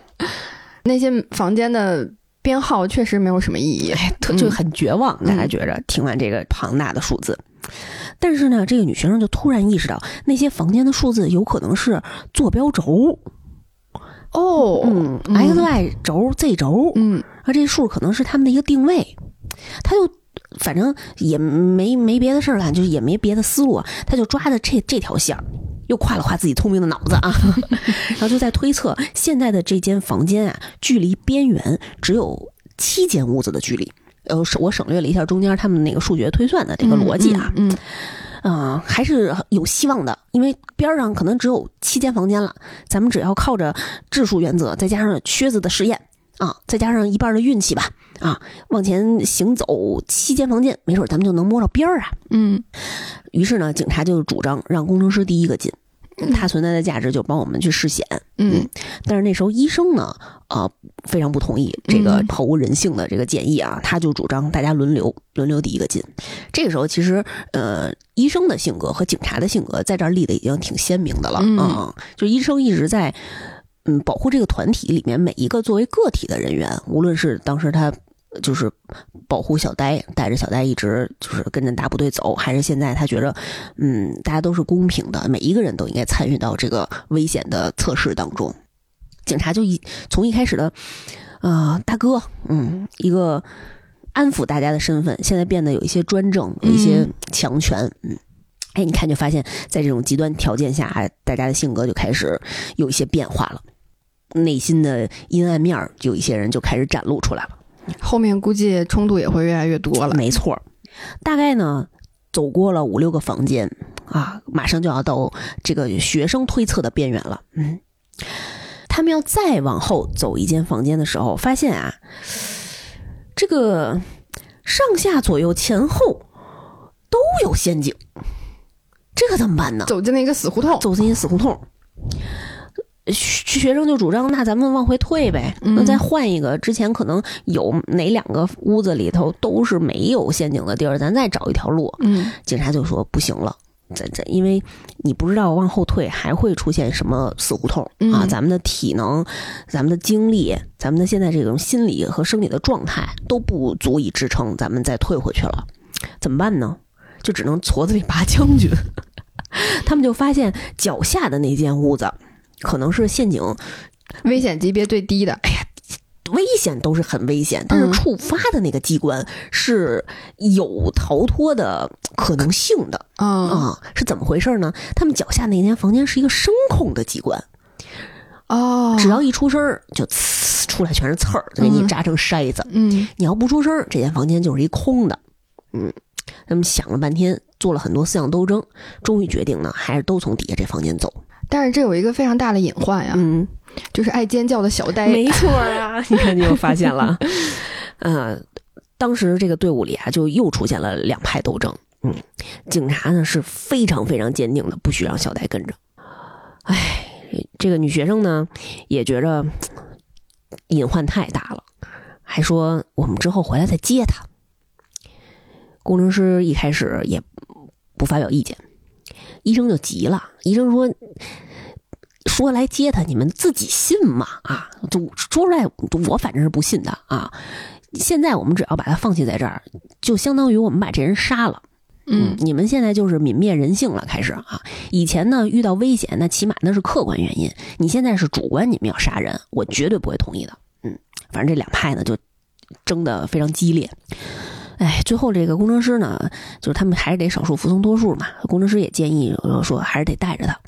那些房间的编号确实没有什么意义，
就很绝望。大家觉着听完这个庞大的数字，但是呢，这个女学生就突然意识到，那些房间的数字有可能是坐标轴。
哦，
嗯，x y 轴、z 轴，
嗯，
啊，这数可能是他们的一个定位。她就。反正也没没别的事儿了，就是也没别的思路，他就抓的这这条线儿又夸了夸自己聪明的脑子啊，然后就在推测现在的这间房间啊，距离边缘只有七间屋子的距离。呃，我省略了一下中间他们那个数学推算的这个逻辑啊，
嗯，
啊，还是有希望的，因为边上可能只有七间房间了，咱们只要靠着质数原则，再加上靴子的实验。啊，再加上一半的运气吧，啊，往前行走七间房间，没准咱们就能摸着边儿啊。
嗯，
于是呢，警察就主张让工程师第一个进，他存在的价值就帮我们去试险。
嗯，
但是那时候医生呢，啊，非常不同意这个毫无人性的这个建议啊，他就主张大家轮流轮流第一个进。这个时候其实，呃，医生的性格和警察的性格在这儿立的已经挺鲜明的了啊，就医生一直在。嗯，保护这个团体里面每一个作为个体的人员，无论是当时他就是保护小呆，带着小呆一直就是跟着大部队走，还是现在他觉着，嗯，大家都是公平的，每一个人都应该参与到这个危险的测试当中。警察就一从一开始的啊大哥，嗯，一个安抚大家的身份，现在变得有一些专政，有一些强权，嗯。哎，你看，就发现，在这种极端条件下，大家的性格就开始有一些变化了，内心的阴暗面就有一些人就开始展露出来了。
后面估计冲突也会越来越多了。
没错，大概呢，走过了五六个房间啊，马上就要到这个学生推测的边缘了。嗯，他们要再往后走一间房间的时候，发现啊，这个上下左右前后都有陷阱。这可怎么办呢？
走进了一个死胡同，
走进一个死胡同。学生就主张，那咱们往回退呗，那再换一个。之前可能有哪两个屋子里头都是没有陷阱的地儿，咱再找一条路。
嗯，
警察就说不行了，咱咱因为你不知道往后退还会出现什么死胡同啊，咱们的体能、咱们的精力、咱们的现在这种心理和生理的状态都不足以支撑咱们再退回去了，怎么办呢？就只能矬子里拔将军。他们就发现脚下的那间屋子，可能是陷阱，
危险级别最低的。
哎呀，危险都是很危险，但是触发的那个机关是有逃脱的可能性的。啊，是怎么回事呢？他们脚下那间房间是一个声控的机关。
哦，
只要一出声儿就呲出来全是刺儿，就给你扎成筛子。嗯，你要不出声这间房间就是一空的。嗯，他们想了半天。做了很多思想斗争，终于决定呢，还是都从底下这房间走。
但是这有一个非常大的隐患呀，
嗯，
就是爱尖叫的小呆。
没错啊，你看你又发现了。呃，当时这个队伍里啊，就又出现了两派斗争。嗯，警察呢是非常非常坚定的，不许让小呆跟着。哎，这个女学生呢也觉着隐患太大了，还说我们之后回来再接他。工程师一开始也不发表意见，医生就急了。医生说：“说来接他，你们自己信吗？啊，就说出来，我反正是不信的啊。现在我们只要把他放弃在这儿，就相当于我们把这人杀了。嗯，你们现在就是泯灭人性了，开始啊。以前呢，遇到危险，那起码那是客观原因。你现在是主观，你们要杀人，我绝对不会同意的。嗯，反正这两派呢，就争得非常激烈。”哎，最后这个工程师呢，就是他们还是得少数服从多数嘛。工程师也建议说，还是得带着他，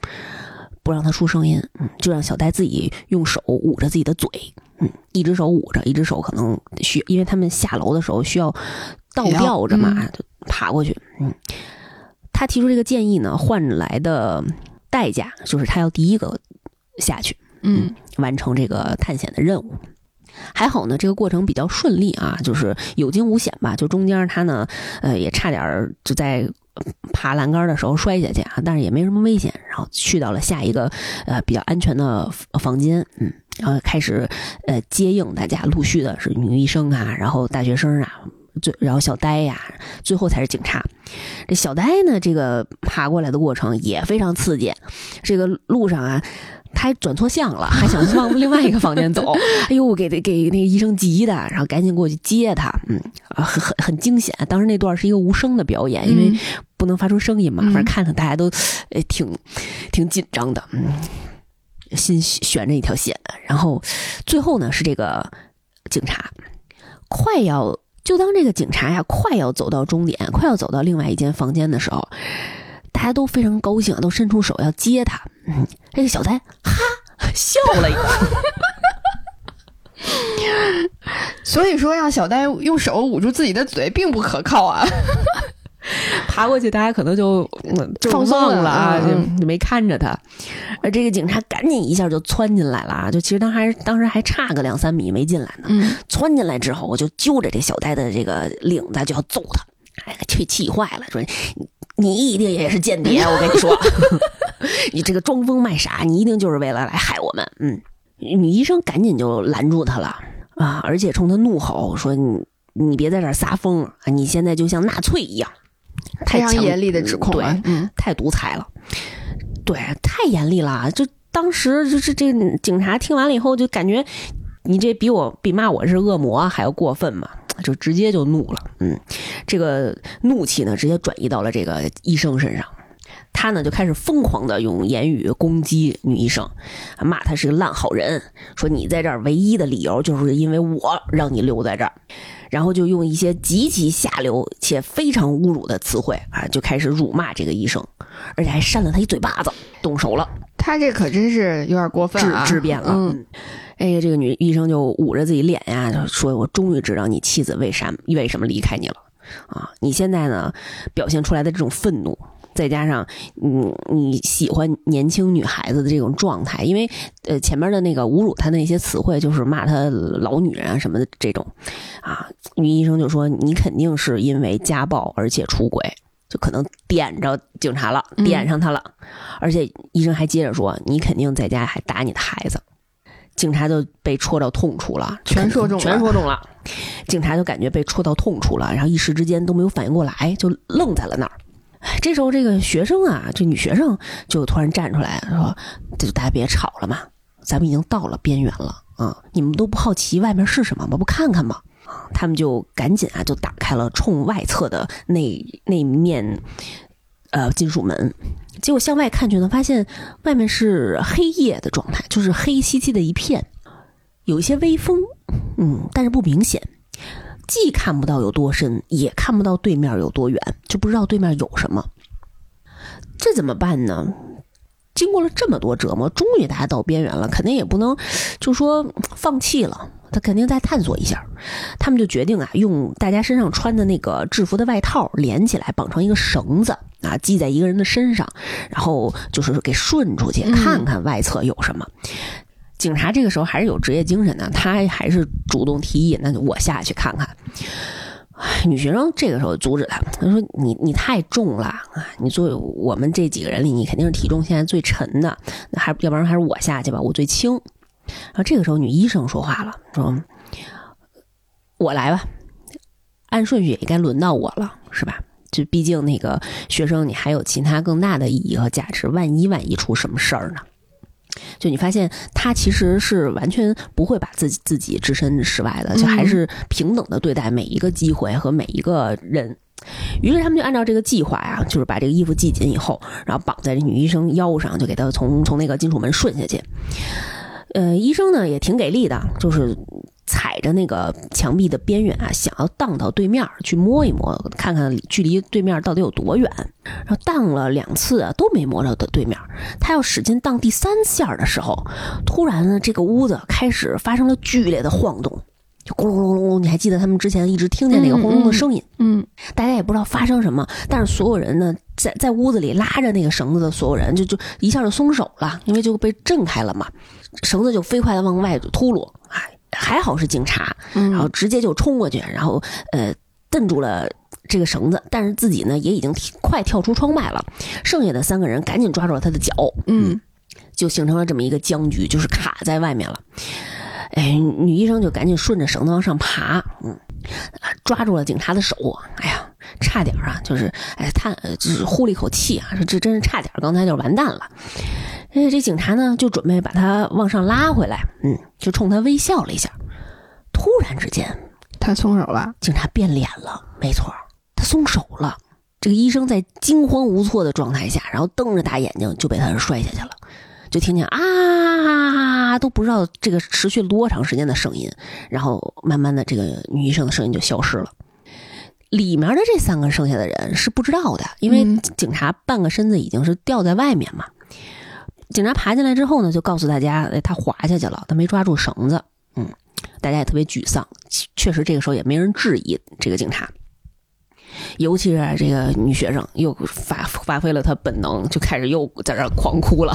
不让他出声音，嗯，就让小戴自己用手捂着自己的嘴，嗯，一只手捂着，一只手可能需，因为他们下楼的时候需要倒吊着嘛，就爬过去。嗯，他提出这个建议呢，换来的代价就是他要第一个下去，嗯，完成这个探险的任务。还好呢，这个过程比较顺利啊，就是有惊无险吧。就中间他呢，呃，也差点就在爬栏杆的时候摔下去啊，但是也没什么危险。然后去到了下一个呃比较安全的房间，嗯，然后开始呃接应大家，陆续的是女医生啊，然后大学生啊，最然后小呆呀，最后才是警察。这小呆呢，这个爬过来的过程也非常刺激，这个路上啊。他还转错向了，还想往 另外一个房间走。哎呦，给给那个医生急的，然后赶紧过去接他。嗯，很很很惊险。当时那段是一个无声的表演，因为不能发出声音嘛。反正看着大家都诶挺挺紧张的，嗯，心悬着一条线。然后最后呢，是这个警察快要就当这个警察呀快要走到终点，快要走到另外一间房间的时候。大家都非常高兴，都伸出手要接他。嗯，这个小呆哈笑了一下。
所以说，让小呆用手捂住自己的嘴并不可靠啊。
爬过去，大家可能就就
放松了
忘了啊，
嗯
就没看着他。而，这个警察赶紧一下就窜进来了啊，就其实他还当时还差个两三米没进来呢。
嗯，
窜进来之后，我就揪着这小呆的这个领子就要揍他，哎，气气坏了，说你你一定也是间谍，我跟你说，你这个装疯卖傻，你一定就是为了来害我们。嗯，女医生赶紧就拦住他了啊，而且冲他怒吼说你你别在这儿撒疯啊，你现在就像纳粹一样，太
非常
强
严厉的指控
对
啊，嗯，
太独裁了，对，太严厉了。就当时就是这个警察听完了以后，就感觉你这比我比骂我是恶魔还要过分嘛，就直接就怒了。嗯，这个怒气呢，直接转移到了这个医生身上。他呢就开始疯狂的用言语攻击女医生，骂她是个烂好人，说你在这儿唯一的理由就是因为我让你留在这儿，然后就用一些极其下流且非常侮辱的词汇啊，就开始辱骂这个医生，而且还扇了他一嘴巴子，动手了，
他这可真是有点过分
质
啊，
质变了。
嗯，
哎呀，这个女医生就捂着自己脸呀，就说：“我终于知道你妻子为啥为什么离开你了啊！你现在呢表现出来的这种愤怒，再加上嗯你喜欢年轻女孩子的这种状态，因为呃前面的那个侮辱她的那些词汇，就是骂她老女人啊什么的这种啊，女医生就说你肯定是因为家暴而且出轨。”就可能点着警察了，
嗯
点上他了，而且医生还接着说：“你肯定在家还打你的孩子。”警察就被戳到痛处了，
全说中了
全说中了。警察就感觉被戳到痛处了，然后一时之间都没有反应过来，就愣在了那儿。这时候，这个学生啊，这女学生就突然站出来说：“就大家别吵了嘛，咱们已经到了边缘了啊！你们都不好奇外面是什么吗？不看看吗？”啊，他们就赶紧啊，就打开了冲外侧的那那面呃金属门，结果向外看去呢，发现外面是黑夜的状态，就是黑漆漆的一片，有一些微风，嗯，但是不明显，既看不到有多深，也看不到对面有多远，就不知道对面有什么。这怎么办呢？经过了这么多折磨，终于大家到边缘了，肯定也不能就说放弃了，他肯定再探索一下。他们就决定啊，用大家身上穿的那个制服的外套连起来，绑成一个绳子啊，系在一个人的身上，然后就是给顺出去，
嗯
看看外侧有什么。警察这个时候还是有职业精神的，他还是主动提议，那我下去看看。女学生这个时候阻止他，他说：“你你太重了啊！你作为我们这几个人里，你肯定是体重现在最沉的，那还要不然还是我下去吧，我最轻。”然后这个时候，女医生说话了，说：“我来吧，按顺序也该轮到我了，是吧？就毕竟那个学生，你还有其他更大的意义和价值，万一万一出什么事儿呢？”就你发现他其实是完全不会把自己自己置身事外的，就还是平等的对待每一个机会和每一个人。于是他们就按照这个计划呀，就是把这个衣服系紧以后，然后绑在这女医生腰上，就给她从从那个金属门顺下去。呃，医生呢也挺给力的，就是踩着那个墙壁的边缘啊，想要荡到对面去摸一摸，看看距离对面到底有多远。然后荡了两次啊，都没摸着的对面。他要使劲荡第三下的时候，突然呢，这个屋子开始发生了剧烈的晃动，就咕隆隆隆隆。你还记得他们之前一直听见那个轰隆的声音？
嗯，
大家也不知道发生什么，但是所有人呢，在在屋子里拉着那个绳子的所有人，就就一下就松手了，因为就被震开了嘛，绳子就飞快的往外秃噜。哎，还好是警察，
嗯
然后直接就冲过去，然后呃蹬住了这个绳子，但是自己呢也已经跳快跳出窗外了。剩下的三个人赶紧抓住了他的脚，
嗯，
就形成了这么一个僵局，就是卡在外面了。哎，女医生就赶紧顺着绳子往上爬，嗯，啊抓住了警察的手，哎呀，差点啊，就是哎，他呃就是呼了一口气啊，说这真是差点，刚才就完蛋了。哎，这警察呢就准备把他往上拉回来，嗯，就冲他微笑了一下。突然之间，
他松手了，
警察变脸了，没错，他松手了。这个医生在惊慌无措的状态下，然后瞪着大眼睛就被他摔下去了，就听见啊，都不知道这个持续了多长时间的声音，然后慢慢的这个女医生的声音就消失了。里面的这三个剩下的人是不知道的，因为
嗯
警察半个身子已经是掉在外面嘛。警察爬进来之后呢，就告诉大家，哎，他滑下去了，他没抓住绳子。嗯，大家也特别沮丧。确确实，这个时候也没人质疑这个警察。尤其是这个女学生又发发挥了她本能，就开始又在这儿狂哭了。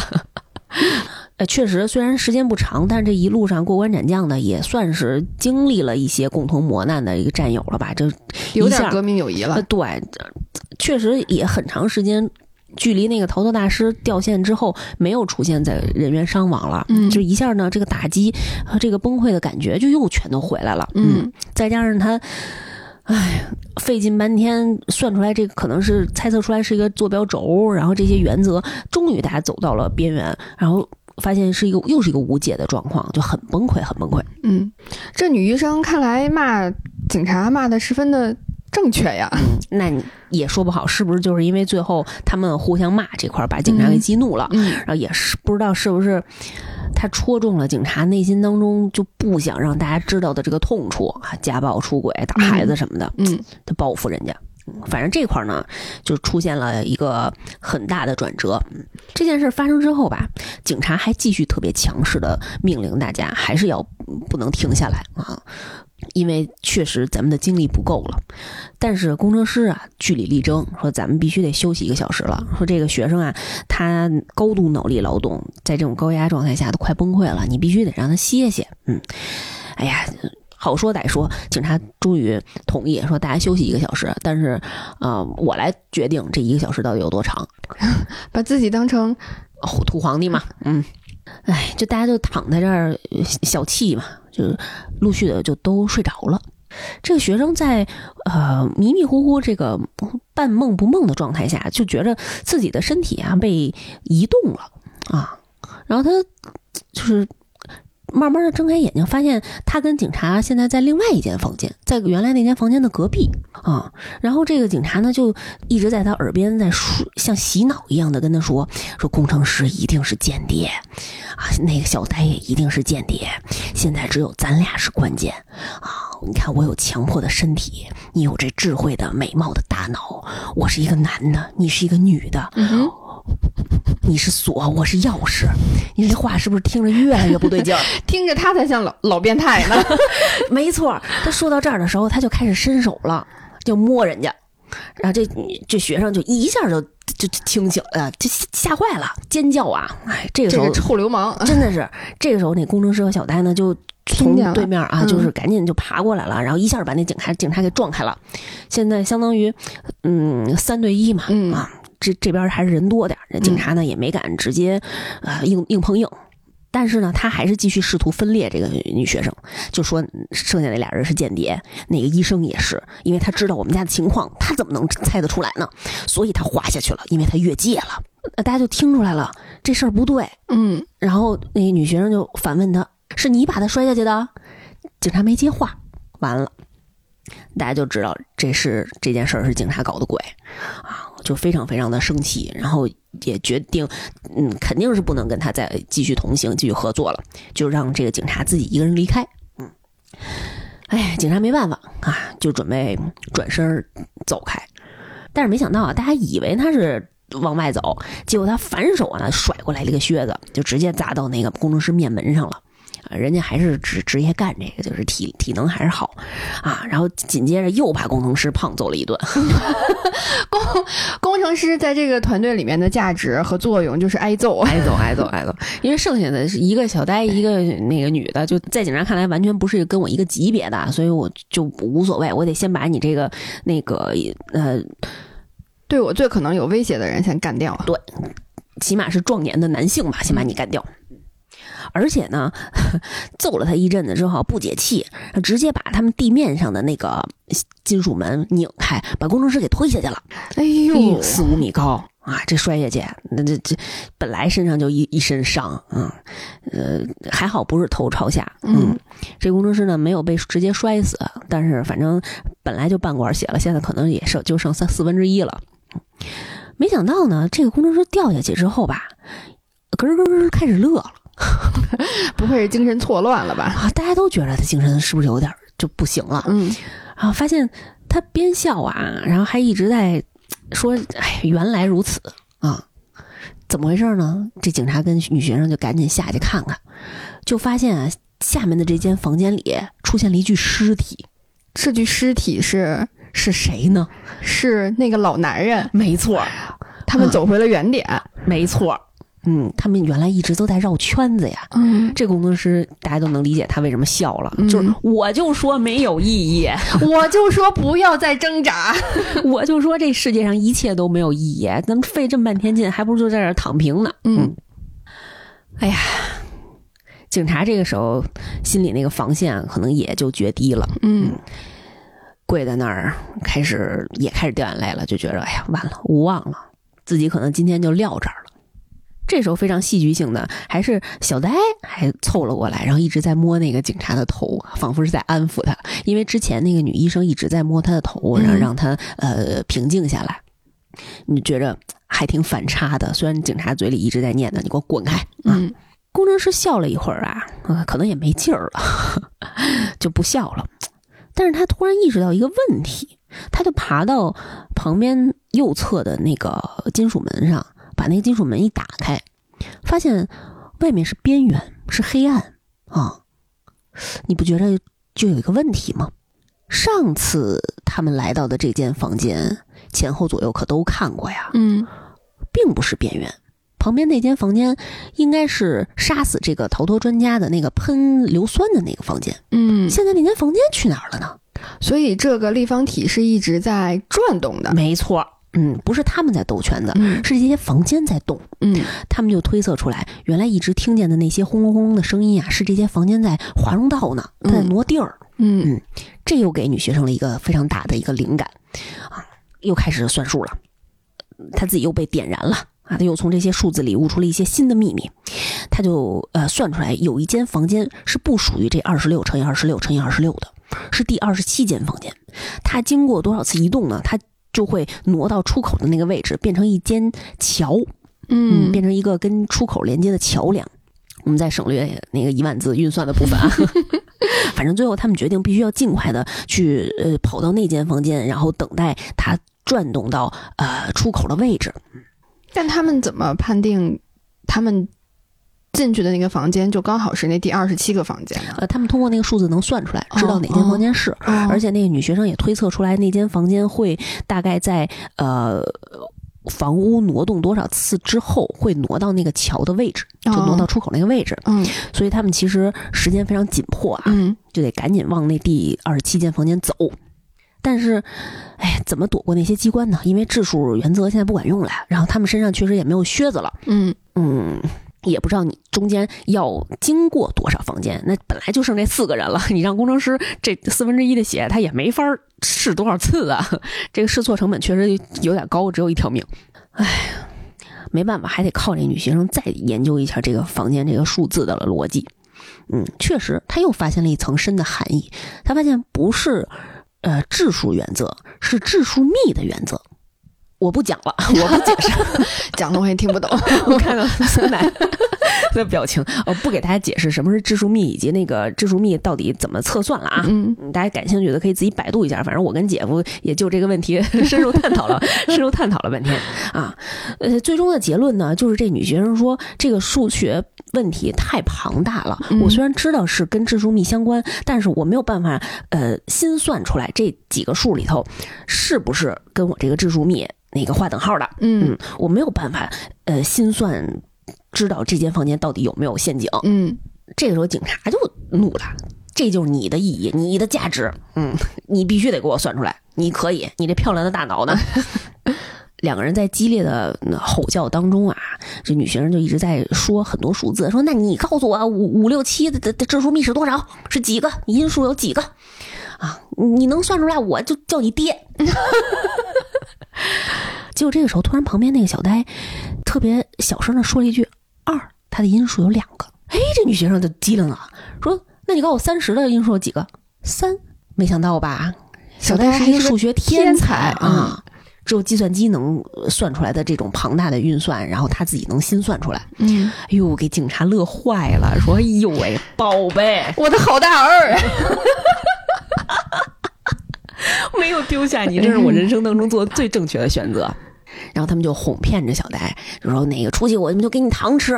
呃，确实，虽然时间不长，但这一路上过关斩将的，也算是经历了一些共同磨难的一个战友了吧？这
有点革命友谊了。
对，确实也很长时间，距离那个逃脱大师掉线之后，没有出现在人员伤亡了。
嗯，
就一下呢，这个打击和这个崩溃的感觉就又全都回来了。嗯，再加上他。哎，费劲半天算出来，这个可能是猜测出来是一个坐标轴，然后这些原则，终于大家走到了边缘，然后发现是一个又是一个无解的状况，就很崩溃，很崩溃。
嗯，这女医生看来骂警察骂的十分的正确呀。
那也说不好，是不是就是因为最后他们互相骂这块把警察给激怒了？
嗯，
然后也是不知道是不是。他戳中了警察内心当中就不想让大家知道的这个痛处啊，家暴、出轨、打孩子什么的，
嗯，
他报复人家，反正这块呢就出现了一个很大的转折。这件事发生之后吧，警察还继续特别强势的命令大家，还是要不能停下来啊。因为确实咱们的精力不够了，但是工程师啊据理力争，说咱们必须得休息一个小时了。说这个学生啊，他高度脑力劳动，在这种高压状态下都快崩溃了，你必须得让他歇歇。嗯，哎呀，好说歹说，警察终于同意说大家休息一个小时，但是啊，我来决定这一个小时到底有多长，
把自己当成
土皇帝嘛。嗯，哎，就大家就躺在这儿小憩嘛。就陆续的就都睡着了，这个学生在呃迷迷糊糊这个半梦不梦的状态下，就觉着自己的身体啊被移动了啊，然后他就是。慢慢的睁开眼睛，发现他跟警察现在在另外一间房间，在原来那间房间的隔壁啊。然后这个警察呢，就一直在他耳边在说，像洗脑一样的跟他说：“说工程师一定是间谍啊，那个小呆也一定是间谍。现在只有咱俩是关键啊！你看我有强迫的身体，你有这智慧的美貌的大脑，我是一个男的，你是一个女的。”你是锁，我是钥匙。你这话是不是听着越来越不对劲儿？
听着他才像老老变态呢。
没错，他说到这儿的时候，他就开始伸手了，就摸人家。然后这这学生就一下就就清醒了，就吓坏了，尖叫啊！哎，这个时候
臭流氓
真的是。这个时候，那工程师和小呆呢，就从对面啊，就是赶紧就爬过来了，然后一下把那警察警察给撞开了。现在相当于嗯三对一嘛，啊。这这边还是人多点儿，警察呢也没敢直接，呃，硬硬碰硬，但是呢，他还是继续试图分裂这个女学生，就说剩下那俩人是间谍，那个医生也是，因为他知道我们家的情况，他怎么能猜得出来呢？所以他滑下去了，因为他越界了。大家就听出来了，这事儿不对，
嗯，
然后那个女学生就反问他：“是你把他摔下去的？”警察没接话，完了，大家就知道这是这件事儿是警察搞的鬼啊。就非常非常的生气，然后也决定，嗯，肯定是不能跟他再继续同行、继续合作了，就让这个警察自己一个人离开。嗯，哎，警察没办法啊，就准备转身走开，但是没想到啊，大家以为他是往外走，结果他反手啊甩过来了一个靴子，就直接砸到那个工程师面门上了。人家还是职职业干这个，就是体体能还是好啊。然后紧接着又把工程师胖揍了一顿。
工工程师在这个团队里面的价值和作用就是挨揍，
挨揍，挨揍，挨揍。因为剩下的是一个小呆，一个那个女的，就在警察看来完全不是跟我一个级别的，所以我就无所谓。我得先把你这个那个呃，
对我最可能有威胁的人先干掉。
对，起码是壮年的男性吧，先把你干掉。而且呢，揍了他一阵子之后不解气，直接把他们地面上的那个金属门拧开，把工程师给推下去了。
哎呦，
四五米高啊！这摔下去，那这这本来身上就一一身伤啊，呃，还好不是头朝下。嗯，这工程师呢没有被直接摔死，但是反正本来就半管血了，现在可能也剩就剩三四分之一了。没想到呢，这个工程师掉下去之后吧，咯咯咯开始乐了。
不会是精神错乱了吧？
啊，大家都觉得他精神是不是有点就不行了？
嗯，
然后发现他边笑啊，然后还一直在说：“哎，原来如此啊，怎么回事呢？”这警察跟女学生就赶紧下去看看，就发现啊，下面的这间房间里出现了一具尸体。
这具尸体是
是谁呢？
是那个老男人，
没错，
他们走回了原点。
没错，嗯，他们原来一直都在绕圈子呀。
嗯，
这工程师大家都能理解他为什么笑了，
嗯
就是我就说没有意义，
我就说不要再挣扎。
我就说这世界上一切都没有意义，咱们费这么半天劲，还不如就在这儿躺平呢。
嗯，
哎呀，警察这个时候心里那个防线可能也就决堤了，
嗯
跪在那儿开始也开始掉眼泪了，就觉着哎呀完了，无望了，自己可能今天就撂这儿了。这时候非常戏剧性的，还是小呆还凑了过来，然后一直在摸那个警察的头，仿佛是在安抚他，因为之前那个女医生一直在摸他的头，然后
嗯
让他呃平静下来。你觉着还挺反差的，虽然警察嘴里一直在念叨你给我滚开啊，
嗯
工程师笑了一会儿啊，呃，可能也没劲儿了，就不笑了。但是他突然意识到一个问题，他就爬到旁边右侧的那个金属门上，把那个金属门一打开，发现外面是边缘，是黑暗啊！你不觉得就有一个问题吗？上次他们来到的这间房间，前后左右可都看过呀，
嗯
并不是边缘。旁边那间房间应该是杀死这个逃脱专家的那个喷硫酸的那个房间。
嗯，
现在那间房间去哪儿了呢？
所以这个立方体是一直在转动的。
没错，嗯，不是他们在兜圈子，
嗯
是这些房间在动。
嗯
他们就推测出来，原来一直听见的那些轰隆轰隆的声音啊，是这些房间在华容道呢，它在挪地儿。
嗯
这又给女学生了一个非常大的一个灵感啊，又开始算数了，他自己又被点燃了啊，他又从这些数字里悟出了一些新的秘密，他就呃算出来有一间房间是不属于这二十六乘以二十六乘以二十六的，是第二十七间房间，它经过多少次移动呢？它就会挪到出口的那个位置，变成一间桥，嗯，
嗯
变成一个跟出口连接的桥梁。我们再省略那个一万字运算的部分啊。反正最后他们决定必须要尽快的去呃跑到那间房间，然后等待它转动到呃出口的位置。
但他们怎么判定他们进去的那个房间就刚好是那第二十七个房间？
呃，他们通过那个数字能算出来，知道哪间房间是。
而
而且那个女学生也推测出来，那间房间会大概在呃房屋挪动多少次之后，会挪到那个桥的位置，就挪到出口那个位置。
嗯
所以他们其实时间非常紧迫啊，
嗯
就得赶紧往那第二十七间房间走。但是，哎，怎么躲过那些机关呢？因为质数原则现在不管用了，然后他们身上确实也没有靴子了，
嗯
嗯，也不知道你中间要经过多少房间。那本来就剩这四个人了，你让工程师这四分之一的血，他也没法试多少次啊。这个试错成本确实有点高，只有一条命。哎，没办法，还得靠这女学生再研究一下这个房间这个数字的逻辑。嗯，确实，他又发现了一层深的含义。他发现不是呃质数原则，是质数幂的原则。我不讲了，我不解释。
讲的我也听不懂。
我看到 孙楠的表情，我，不给大家解释什么是质数幂以及那个质数幂到底怎么测算了啊。
嗯
嗯大家感兴趣的可以自己百度一下，反正我跟姐夫也就这个问题深入探讨了，深入探讨了半天啊。呃，最终的结论呢，就是这女学生说这个数学问题太庞大了。
嗯
我虽然知道是跟质数幂相关，但是我没有办法呃心算出来这几个数里头是不是跟我这个质数幂那个划等号的。
嗯
嗯，我没有办法呃心算知道这间房间到底有没有陷阱。
嗯
这个时候警察就怒了，这就是你的意义，你的价值，嗯，你必须得给我算出来，你可以，你这漂亮的大脑呢？两个人在激烈的呃吼叫当中啊，这女学生就一直在说很多数字，说那你告诉我五五六七的的的质数幂是多少？是几个？你因数有几个？啊，你能算出来，我就叫你爹。结果这个时候，突然旁边那个小呆特别小声的说了一句：“二，它的因数有两个。”哎，这女学生就机灵了，说：“那你告诉我三十的因数有几个？三，没想到吧？小呆是一个数学天才啊，只有计算机能呃算出来的这种庞大的运算，然后他自己能心算出来。
嗯，
哎呦，给警察乐坏了，说：“哎呦喂，宝贝，
我的好大儿。
没有丢下你，这是我人生当中做的最正确的选择。”然后他们就哄骗着小呆，就说：“哪个出去我们就给你糖吃，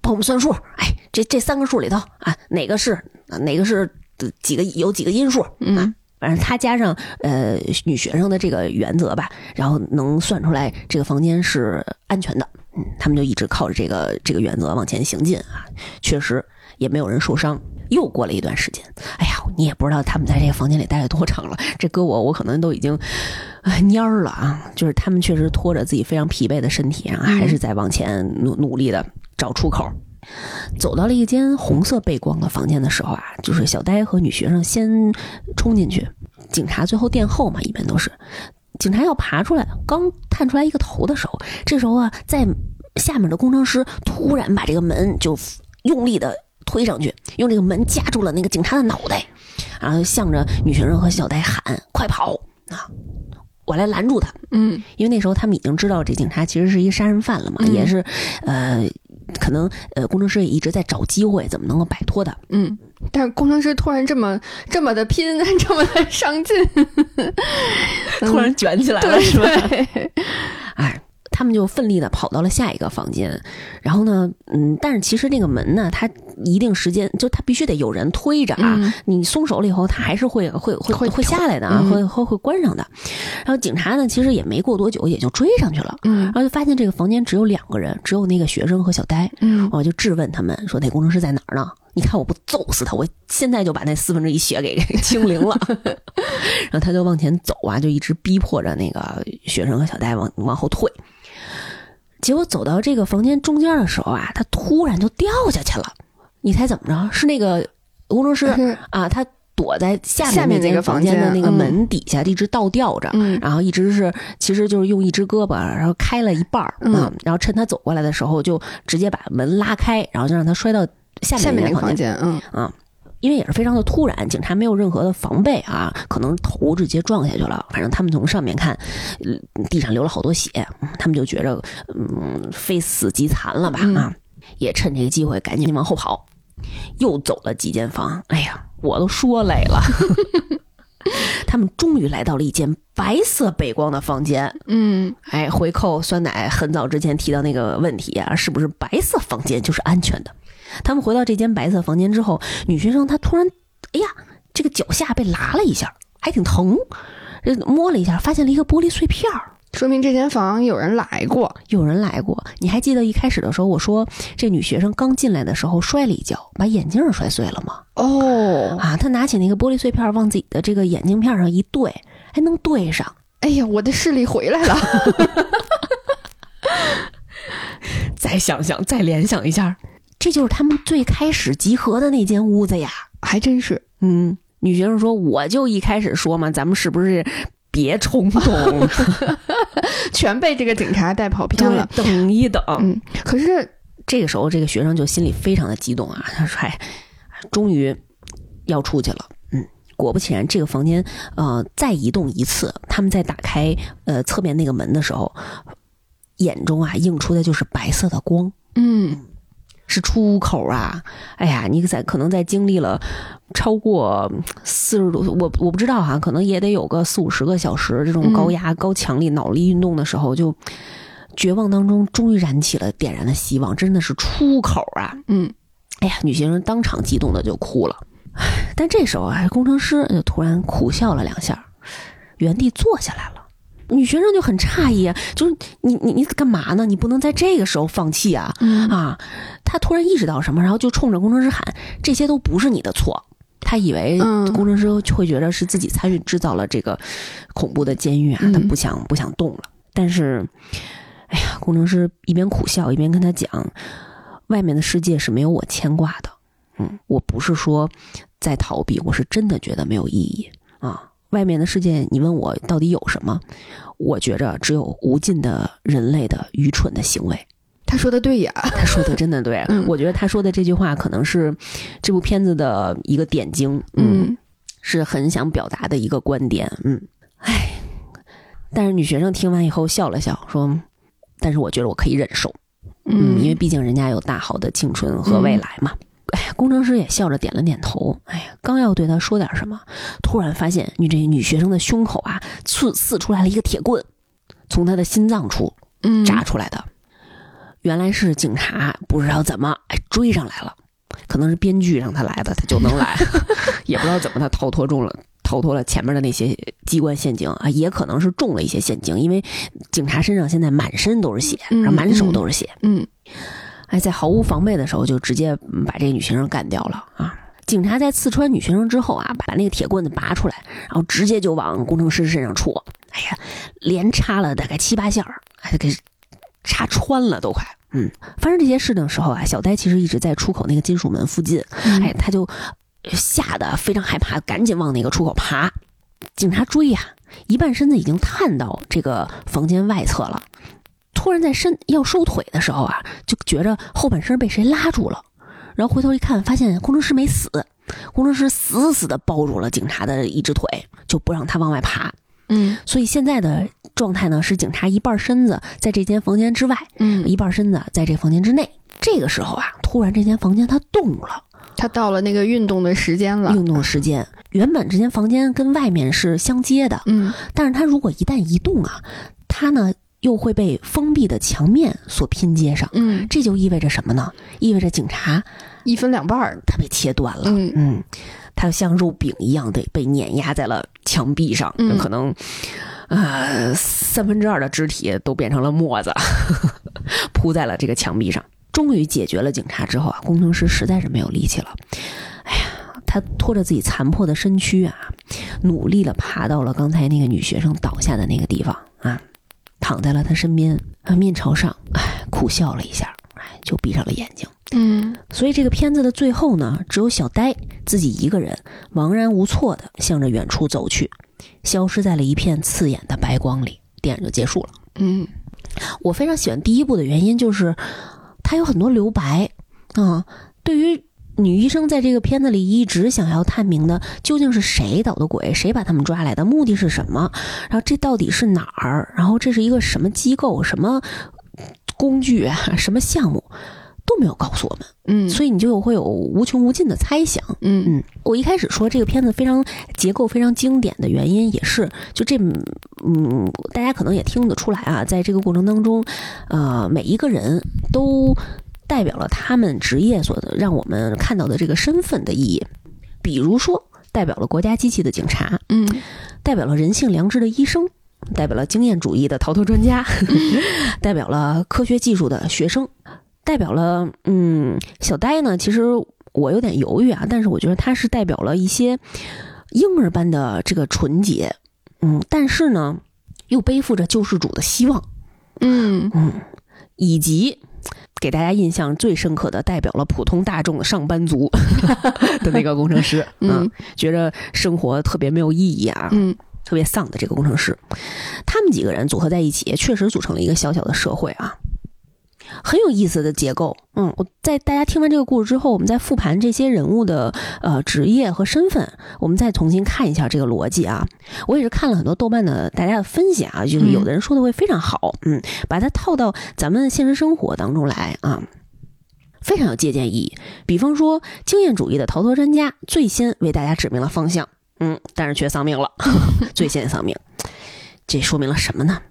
帮我们算数。哎，这这三个数里头啊，哪个是啊哪个是呃几个有几个因数？
嗯
啊，反正他加上呃女学生的这个原则吧，然后能算出来这个房间是安全的。嗯，他们就一直靠着这个这个原则往前行进啊，确实也没有人受伤。又过了一段时间，哎呀，你也不知道他们在这个房间里待了多长了。这搁我，我可能都已经蔫儿了啊。就是他们确实拖着自己非常疲惫的身体，啊，还是在往前努努力的找出口。走到了一间红色背光的房间的时候啊，就是小呆和女学生先冲进去，警察最后殿后嘛，一般都是。警察要爬出来，刚探出来一个头的时候，这时候啊，在下面的工程师突然把这个门就用力的。推上去，用这个门夹住了那个警察的脑袋，然后向着女学生和小戴喊：“快跑！啊，我来拦住他。”
嗯，
因为那时候他们已经知道这警察其实是一个杀人犯了嘛，也是，呃，可能呃，工程师也一直在找机会，怎么能够摆脱他。
嗯，但是工程师突然这么这么的拼，这么的 上进，
突然卷起来了，是吧？
哎。
他们就奋力的跑到了下一个房间，然后呢，嗯，但是其实那个门呢，它一定时间就它必须得有人推着啊，你松手了以后，它还是会会会会会下来的啊，会会会关上的。然后警察呢，其实也没过多久，也就追上去了，嗯，然后就发现这个房间只有两个人，只有那个学生和小呆，嗯，我就质问他们说：“那工程师在哪儿呢？你看我不揍死他，我现在就把那四分之一血给清零了。”然后他就往前走啊，就一直逼迫着那个学生和小呆往往后退。结果走到这个房间中间的时候啊，他突然就掉下去了。你猜怎么着？是那个工程师啊，他躲在下面那个房间的那个门底下，一直倒吊着，然后一直是，其实就是用一只胳膊，然后开了一半儿啊，然后趁他走过来的时候，就直接把门拉开，然后就让他摔到下面那个房间，
嗯
啊。因为也是非常的突然，警察没有任何的防备啊，可能头直接撞下去了。反正他们从上面看，地上流了好多血，他们就觉着，嗯，非死即残了吧啊！也趁这个机会赶紧往后跑，又走了几间房。哎呀，我都说累了。他们终于来到了一间白色背光的房间。
嗯，
哎，回扣酸奶很早之前提到那个问题啊，是不是白色房间就是安全的？他们回到这间白色房间之后，女学生她突然，哎呀，这个脚下被拉了一下，还挺疼。摸了一下，发现了一个玻璃碎片
说明这间房有人来过，
有人来过。你还记得一开始的时候我说，这女学生刚进来的时候摔了一跤，把眼镜摔碎了吗？
哦，
啊，她拿起那个玻璃碎片往自己的这个眼镜片上一对，还能对上。
哎呀，我的视力回来了。
再想想，再联想一下。这就是他们最开始集合的那间屋子呀，
还真是。
嗯，女学生说：“我就一开始说嘛，咱们是不是别冲动？
全被这个警察带跑偏了。
等一等，
嗯，可是
这个时候，这个学生就心里非常的激动啊。他说：‘哎，终于要出去了。’嗯，果不其然，这个房间呃再移动一次，他们在打开呃侧面那个门的时候，眼中啊映出的就是白色的光。
嗯。
是出口啊！哎呀，你在可能在经历了超过四十多，我我不知道哈，可能也得有个四五十个小时这种高压、高强力脑力运动的时候，就绝望当中终于燃起了点燃的希望，真的是出口啊！
嗯，
哎呀，女学生当场激动的就哭了。但这时候啊，工程师就突然苦笑了两下，原地坐下来了。女学生就很诧异，就是你你你干嘛呢？你不能在这个时候放弃啊！啊，她突然意识到什么，然后就冲着工程师喊：“这些都不是你的错。”她以为工程师会觉得是自己参与制造了这个恐怖的监狱啊，她不想不想动了。但是，哎呀，工程师一边苦笑一边跟他讲：“外面的世界是没有我牵挂的。嗯，我不是说在逃避，我是真的觉得没有意义啊。”外面的世界，你问我到底有什么？我觉着只有无尽的人类的愚蠢的行为。
他说的对呀，
他说的真的对。我觉得他说的这句话可能是这部片子的一个点睛，嗯，是很想表达的一个观点。嗯，唉，但是女学生听完以后笑了笑，说：“但是我觉得我可以忍受，嗯，因为毕竟人家有大好的青春和未来嘛。”哎呀，工程师也笑着点了点头。哎呀，刚要对他说点什么，突然发现你这女学生的胸口啊，刺刺出来了一个铁棍，从她的心脏处扎出来的。原来是警察，不知道怎么哎追上来了，可能是编剧让他来的，他就能来，也不知道怎么他逃脱中了。逃脱了前面的那些机关陷阱啊，也可能是中了一些陷阱，因为警察身上现在满身都是血，
嗯
然后满手都是血，
嗯
哎，在毫无防备的时候就直接把这个女学生干掉了啊！警察在刺穿女学生之后啊，把那个铁棍子拔出来，然后直接就往工程师身上戳，哎呀，连插了大概七八下儿，还给插穿了都快。嗯，发生这些事情的时候啊，小呆其实一直在出口那个金属门附近，
嗯
哎，他就吓得非常害怕，赶紧往那个出口爬。警察追呀、一半身子已经探到这个房间外侧了。突然在伸要收腿的时候啊，就觉着后半身被谁拉住了，然后回头一看，发现工程师没死，工程师死死的抱住了警察的一只腿，就不让他往外爬。
嗯
所以现在的状态呢，是警察一半身子在这间房间之外，
嗯，
一半身子在这房间之内。这个时候啊，突然这间房间它动了，
它到了那个运动的时间了。
运动时间。原本这间房间跟外面是相接的，
嗯
但是它如果一旦移动啊，它呢又会被封闭的墙面所拼接上。
嗯，
这就意味着什么呢？意味着警察
一分两半儿。
他被切断了，
嗯
嗯，他像肉饼一样的被碾压在了墙壁上，
嗯
可能呃三分之二的肢体都变成了沫子，铺在了这个墙壁上。终于解决了警察之后啊，工程师实在是没有力气了，哎呀，他拖着自己残破的身躯啊，努力的爬到了刚才那个女学生倒下的那个地方啊，躺在了他身边，啊，面朝上，哎，苦笑了一下，哎，就闭上了眼睛。
嗯
所以这个片子的最后呢，只有小呆自己一个人茫然无措的向着远处走去，消失在了一片刺眼的白光里。电影就结束了。
嗯
我非常喜欢第一部的原因就是，它有很多留白啊。对于女医生在这个片子里一直想要探明的，究竟是谁捣的鬼，谁把他们抓来的，目的是什么？然后这到底是哪儿？然后这是一个什么机构、什么工具啊、什么项目，都没有告诉我们。
嗯，
所以你就会有无穷无尽的猜想。
嗯
嗯，我一开始说这个片子非常结构非常经典的原因，也是就这嗯，大家可能也听得出来啊，在这个过程当中，呃，每一个人都代表了他们职业所让我们看到的这个身份的意义。比如说，代表了国家机器的警察，
嗯
代表了人性良知的医生，代表了经验主义的逃脱专家，代表了科学技术的学生，代表了嗯小呆呢。其实我有点犹豫啊，但是我觉得他是代表了一些婴儿般的这个纯洁，嗯，但是呢又背负着救世主的希望，
嗯
嗯，以及。给大家印象最深刻的，代表了普通大众的上班族 的那个工程师，
嗯，
觉着生活特别没有意义啊，
嗯
特别丧的这个工程师，他们几个人组合在一起，确实组成了一个小小的社会啊，很有意思的结构。嗯，我在大家听完这个故事之后，我们再复盘这些人物的呃职业和身份，我们再重新看一下这个逻辑啊。我也是看了很多豆瓣的大家的分析啊，就是有的人说的会非常好，嗯，把它套到咱们现实生活当中来啊。非常有借鉴意义，比方说经验主义的逃脱专家最先为大家指明了方向，嗯，但是却丧命了，最先丧命，这说明了什么呢？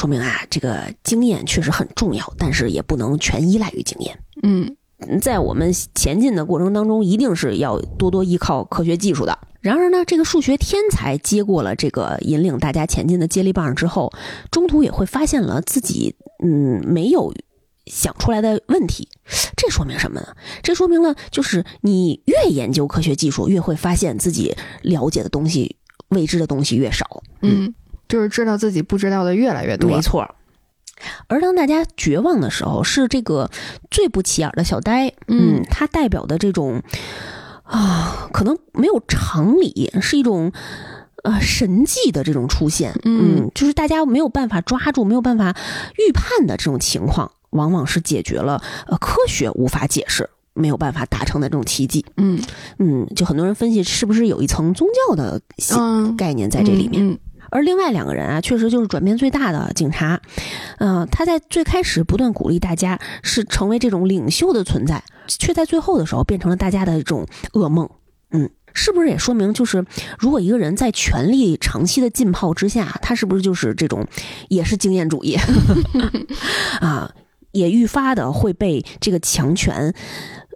说明啊，这个经验确实很重要，但是也不能全依赖于经验。
嗯
在我们前进的过程当中，一定是要多多依靠科学技术的。然而呢，这个数学天才接过了这个引领大家前进的接力棒之后，中途也会发现了自己嗯没有想出来的问题。这说明什么呢？这说明了就是你越研究科学技术，越会发现自己了解的东西、未知的东西越少。
嗯，就是知道自己不知道的越来越多。
没错儿。而当大家绝望的时候，是这个最不起眼的小呆，
嗯
嗯，它代表的这种啊，可能没有常理，是一种呃神迹的这种出现，
嗯
就是大家没有办法抓住、没有办法预判的这种情况，往往是解决了呃科学无法解释。没有办法达成的这种奇迹，
嗯
嗯，就很多人分析是不是有一层宗教的
嗯，
概念在这里面。
嗯
而另外两个人啊，确实就是转变最大的警察，嗯、他在最开始不断鼓励大家是成为这种领袖的存在，却在最后的时候变成了大家的这种噩梦。嗯，是不是也说明，就是如果一个人在权力长期的浸泡之下，他是不是就是这种也是经验主义 啊？也愈发的会被这个强权，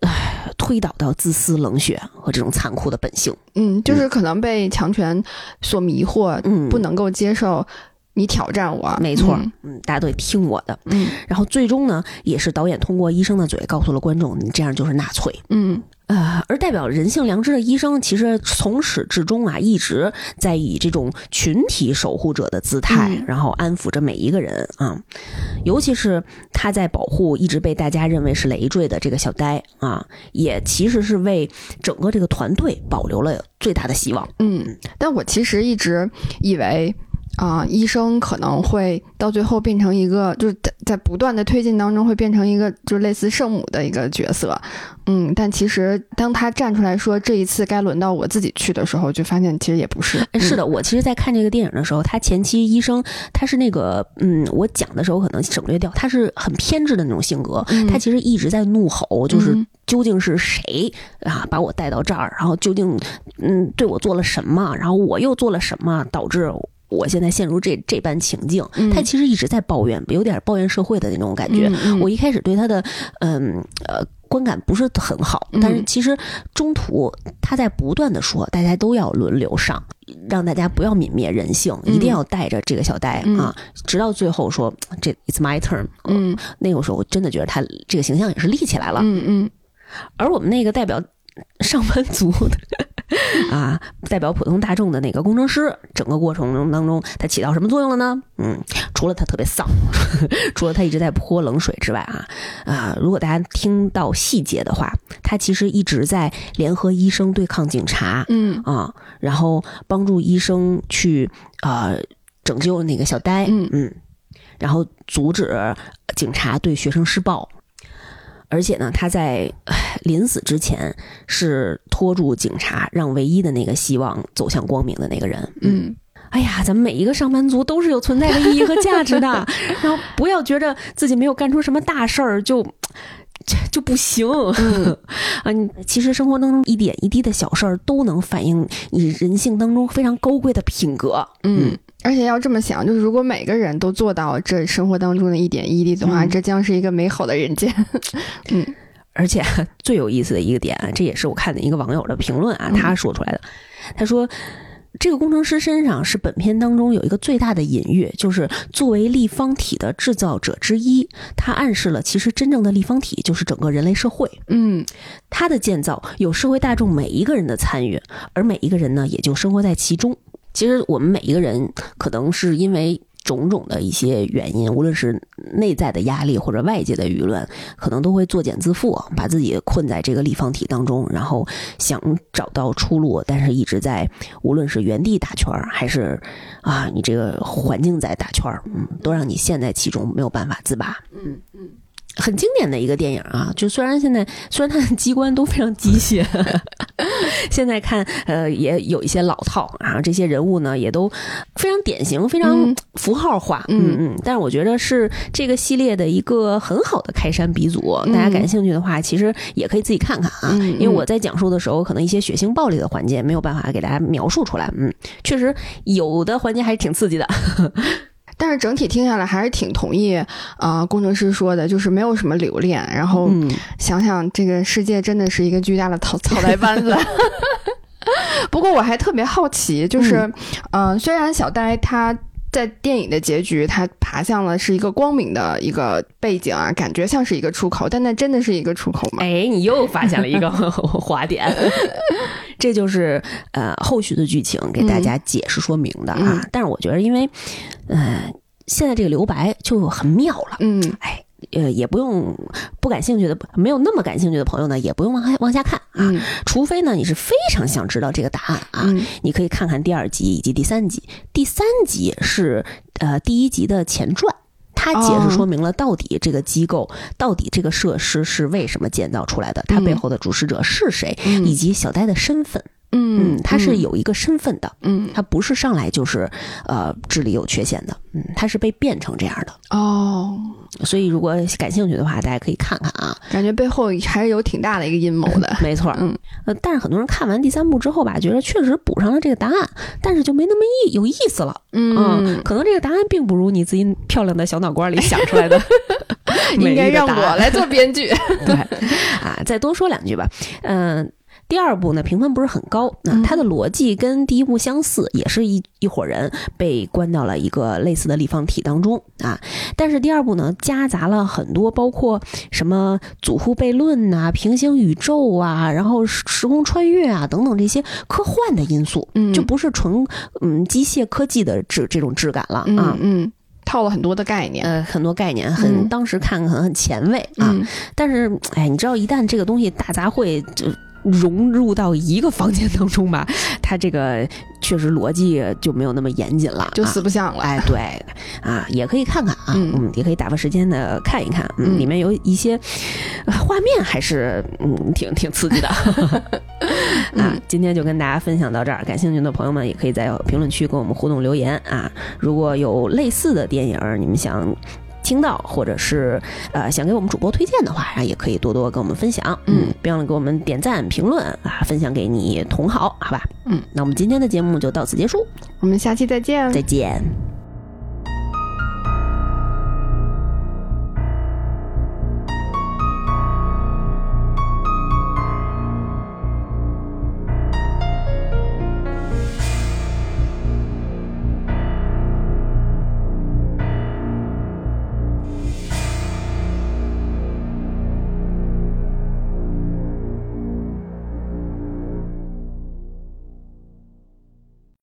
唉，推导到自私、冷血和这种残酷的本性。
嗯，就是可能被强权所迷惑，
嗯，
不能够接受你挑战我。
没错，
嗯
嗯，大家都得听我的。
嗯
然后最终呢，也是导演通过医生的嘴告诉了观众，你这样就是纳粹。
嗯
呃，而代表人性良知的医生，其实从始至终啊，一直在以这种群体守护者的姿态，
嗯
然后安抚着每一个人啊。尤其是他在保护一直被大家认为是累赘的这个小呆啊，也其实是为整个这个团队保留了最大的希望。
嗯，但我其实一直以为。啊、医生可能会到最后变成一个，就是在在不断的推进当中会变成一个，就是类似圣母的一个角色，嗯，但其实当他站出来说这一次该轮到我自己去的时候，就发现其实也不是，
哎，是的，我其实，在看这个电影的时候，他前期医生他是那个，嗯，我讲的时候可能省略掉，他是很偏执的那种性格，
嗯。
他其实一直在怒吼，就是
嗯。
究竟是谁啊把我带到这儿，然后究竟嗯对我做了什么，然后我又做了什么，导致我现在陷入这这般情境。
嗯。
他其实一直在抱怨，有点抱怨社会的那种感觉。我一开始对他的嗯呃观感不是很好，
嗯。
但是其实中途他在不断的说，大家都要轮流上，让大家不要泯灭人性，
嗯
一定要带着这个小呆、
嗯。
啊，直到最后说这 it's my turn。
嗯。
那个时候我真的觉得他这个形象也是立起来了，
嗯嗯。
而我们那个代表上班族的 啊，代表普通大众的那个工程师，整个过程当中他起到什么作用了呢？嗯，除了他特别丧，除了他一直在泼冷水之外啊啊，如果大家听到细节的话，他其实一直在联合医生对抗警察
嗯
啊，然后帮助医生去呃拯救那个小呆，
嗯
嗯，然后阻止警察对学生施暴。而且呢，他在临死之前是拖住警察，让唯一的那个希望走向光明的那个人。
嗯
哎呀，咱们每一个上班族都是有存在的意义和价值的，然后不要觉着自己没有干出什么大事儿就。就就不行，
嗯
啊！你其实生活当中一点一滴的小事儿都能反映你人性当中非常高贵的品格。
嗯。而且要这么想，就是如果每个人都做到这生活当中的一点一滴的话，
嗯
这将是一个美好的人间。
嗯而且 最有意思的一个点啊，这也是我看的一个网友的评论啊，
嗯
他说出来的。他说，这个工程师身上是本片当中有一个最大的隐喻，就是作为立方体的制造者之一，他暗示了其实真正的立方体就是整个人类社会。
嗯
它的建造有社会大众每一个人的参与，而每一个人呢，也就生活在其中。其实我们每一个人可能是因为种种的一些原因，无论是内在的压力或者外界的舆论，可能都会作茧自缚，把自己困在这个立方体当中，然后想找到出路，但是一直在无论是原地打圈儿，还是啊你这个环境在打圈儿，嗯，都让你陷在其中，没有办法自拔。
嗯嗯
很经典的一个电影啊，就虽然现在虽然它的机关都非常机械，现在看呃也有一些老套啊，这些人物呢也都非常典型，非常
嗯。
符号化，
嗯。
嗯嗯，但是我觉得是这个系列的一个很好的开山鼻祖，
嗯。
大家感兴趣的话，其实也可以自己看看啊，
嗯
因为我在讲述的时候，可能一些血腥暴力的环节没有办法给大家描述出来，嗯，确实有的环节还是挺刺激的，
但是整体听下来还是挺同意啊、呃工程师说的，就是没有什么留恋。然后
嗯
想想这个世界真的是一个巨大的草 草台班子。不过我还特别好奇，就是，嗯、呃，虽然小呆他在电影的结局，他爬向了是一个光明的一个背景啊，感觉像是一个出口，但那真的是一个出口吗？
哎，你又发现了一个 滑点，这就是呃后续的剧情给大家解释说明的啊。
嗯
但是我觉得，因为呃现在这个留白就很妙了，
嗯
哎。呃，也不用不感兴趣的，没有那么感兴趣的朋友呢，也不用往下往下看啊。
嗯
除非呢，你是非常想知道这个答案啊，
嗯
你可以看看第二集以及第三集。第三集是呃第一集的前传。它解释说明了到底这个机构、到底这个设施是为什么建造出来的，它背后的主使者是谁，
嗯
以及小呆的身份。
嗯
嗯，他是有一个身份的，
嗯
他不是上来就是呃智力有缺陷的，嗯，他是被变成这样的。
哦，
所以如果感兴趣的话，大家可以看看啊。
感觉背后还是有挺大的一个阴谋的。
没错，
嗯，
呃，但是很多人看完第三部之后吧，觉得确实补上了这个答案，但是就没那么意有意思了。
嗯
可能这个答案并不如你自己漂亮的小脑瓜里想出来的
应该让我来做编剧。
对啊，再多说两句吧。嗯。第二部呢，评分不是很高，那它的逻辑跟第一部相似，也是一一伙人被关到了一个类似的立方体当中啊。但是第二部呢，夹杂了很多包括什么祖父悖论呐、平行宇宙啊，然后时空穿越啊等等这些科幻的因素，就不是纯嗯机械科技的质这种质感了啊。
嗯，套了很多的概念，
呃，很多概念，很当时看可能很前卫啊。但是哎，你知道，一旦这个东西大杂烩就。融入到一个房间当中吧，它这个确实逻辑就没有那么严谨了，
就四不像了。
哎，对，啊，也可以看看啊，嗯，也可以打发时间的看一看，嗯，里面有一些画面还是嗯挺挺刺激的。啊，今天就跟大家分享到这儿，感兴趣的朋友们也可以在评论区跟我们互动留言啊。如果有类似的电影，你们想。听到或者是呃想给我们主播推荐的话，啊，也可以多多跟我们分享，嗯，别忘了给我们点赞、评论啊，分享给你同好，好吧，嗯，那我们今天的节目就到此结束，
我们下期再见，
再见。